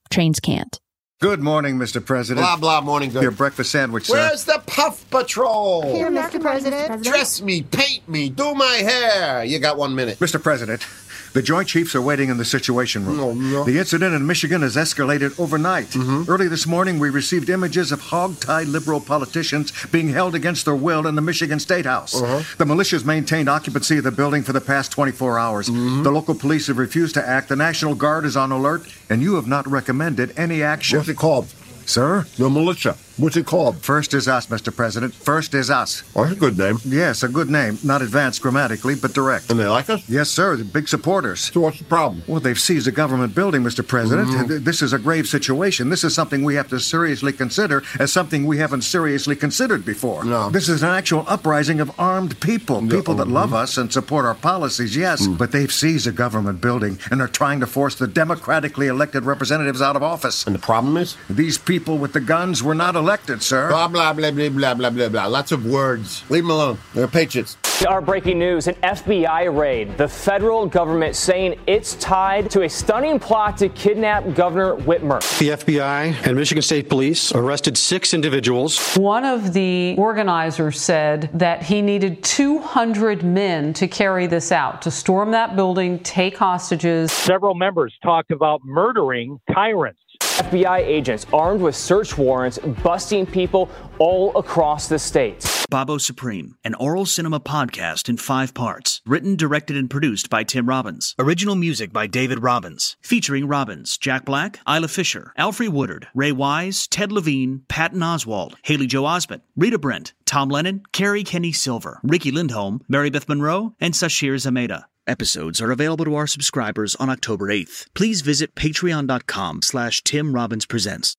S2: Trains can't.
S12: Good morning, Mr. President.
S13: Blah, blah, morning, good.
S12: Your breakfast sandwich, sir.
S13: Where's the Puff Patrol?
S14: Here, Mr. President.
S13: Dress me, paint me, do my hair. You got one minute.
S12: Mr. President, the Joint Chiefs are waiting in the Situation Room. The incident in Michigan has escalated overnight. Mm-hmm. Early this morning, we received images of hog-tied liberal politicians being held against their will in the Michigan State House. Uh-huh. The militias maintained occupancy of the building for the past 24 hours. Mm-hmm. The local police have refused to act. The National Guard is on alert, and you have not recommended any action.
S13: What's it called?
S12: Sir?
S13: The militia. What's it called?
S12: First is us, Mr. President. First is us.
S13: Oh, that's a good name.
S12: Yes, a good name. Not advanced grammatically, but direct.
S13: And they like us?
S12: Yes, sir. They're big supporters.
S13: So what's the problem?
S12: Well, they've seized a government building, Mr. President. Th- This is a grave situation. This is something we have to seriously consider as something we haven't seriously considered before.
S13: No.
S12: This is an actual uprising of armed people, people that love
S13: mhm.
S12: us and support our policies, yes,
S13: Mm.
S12: but they've seized a government building and are trying to force the democratically elected representatives out of office.
S13: And the problem is?
S12: These people with the guns were not elected, sir.
S13: Blah, blah, blah, blah, blah, blah, blah, blah. Lots of words. Leave them alone. They're patriots.
S15: Our breaking news an FBI raid. The federal government saying it's tied to a stunning plot to kidnap Governor Whitmer.
S16: The FBI and Michigan State Police arrested six individuals.
S17: One of the organizers said that he needed 200 men to carry this out, to storm that building, take hostages.
S18: Several members talked about murdering tyrants.
S15: FBI agents armed with search warrants busting people all across the state.
S19: Babo Supreme, an oral cinema podcast in five parts. Written, directed, and produced by Tim Robbins. Original music by David Robbins. Featuring Robbins, Jack Black, Isla Fisher, Alfre Woodard, Ray Wise, Ted Levine, Patton Oswalt, Haley Joel Osment, Rita Brent, Tom Lennon, Carrie Kenny Silver, Riki Lindhome, Mary Beth Monroe, and Sashir Zamata. Episodes are available to our subscribers on October 8th. Please visit patreon.com slash Tim Robbins Presents.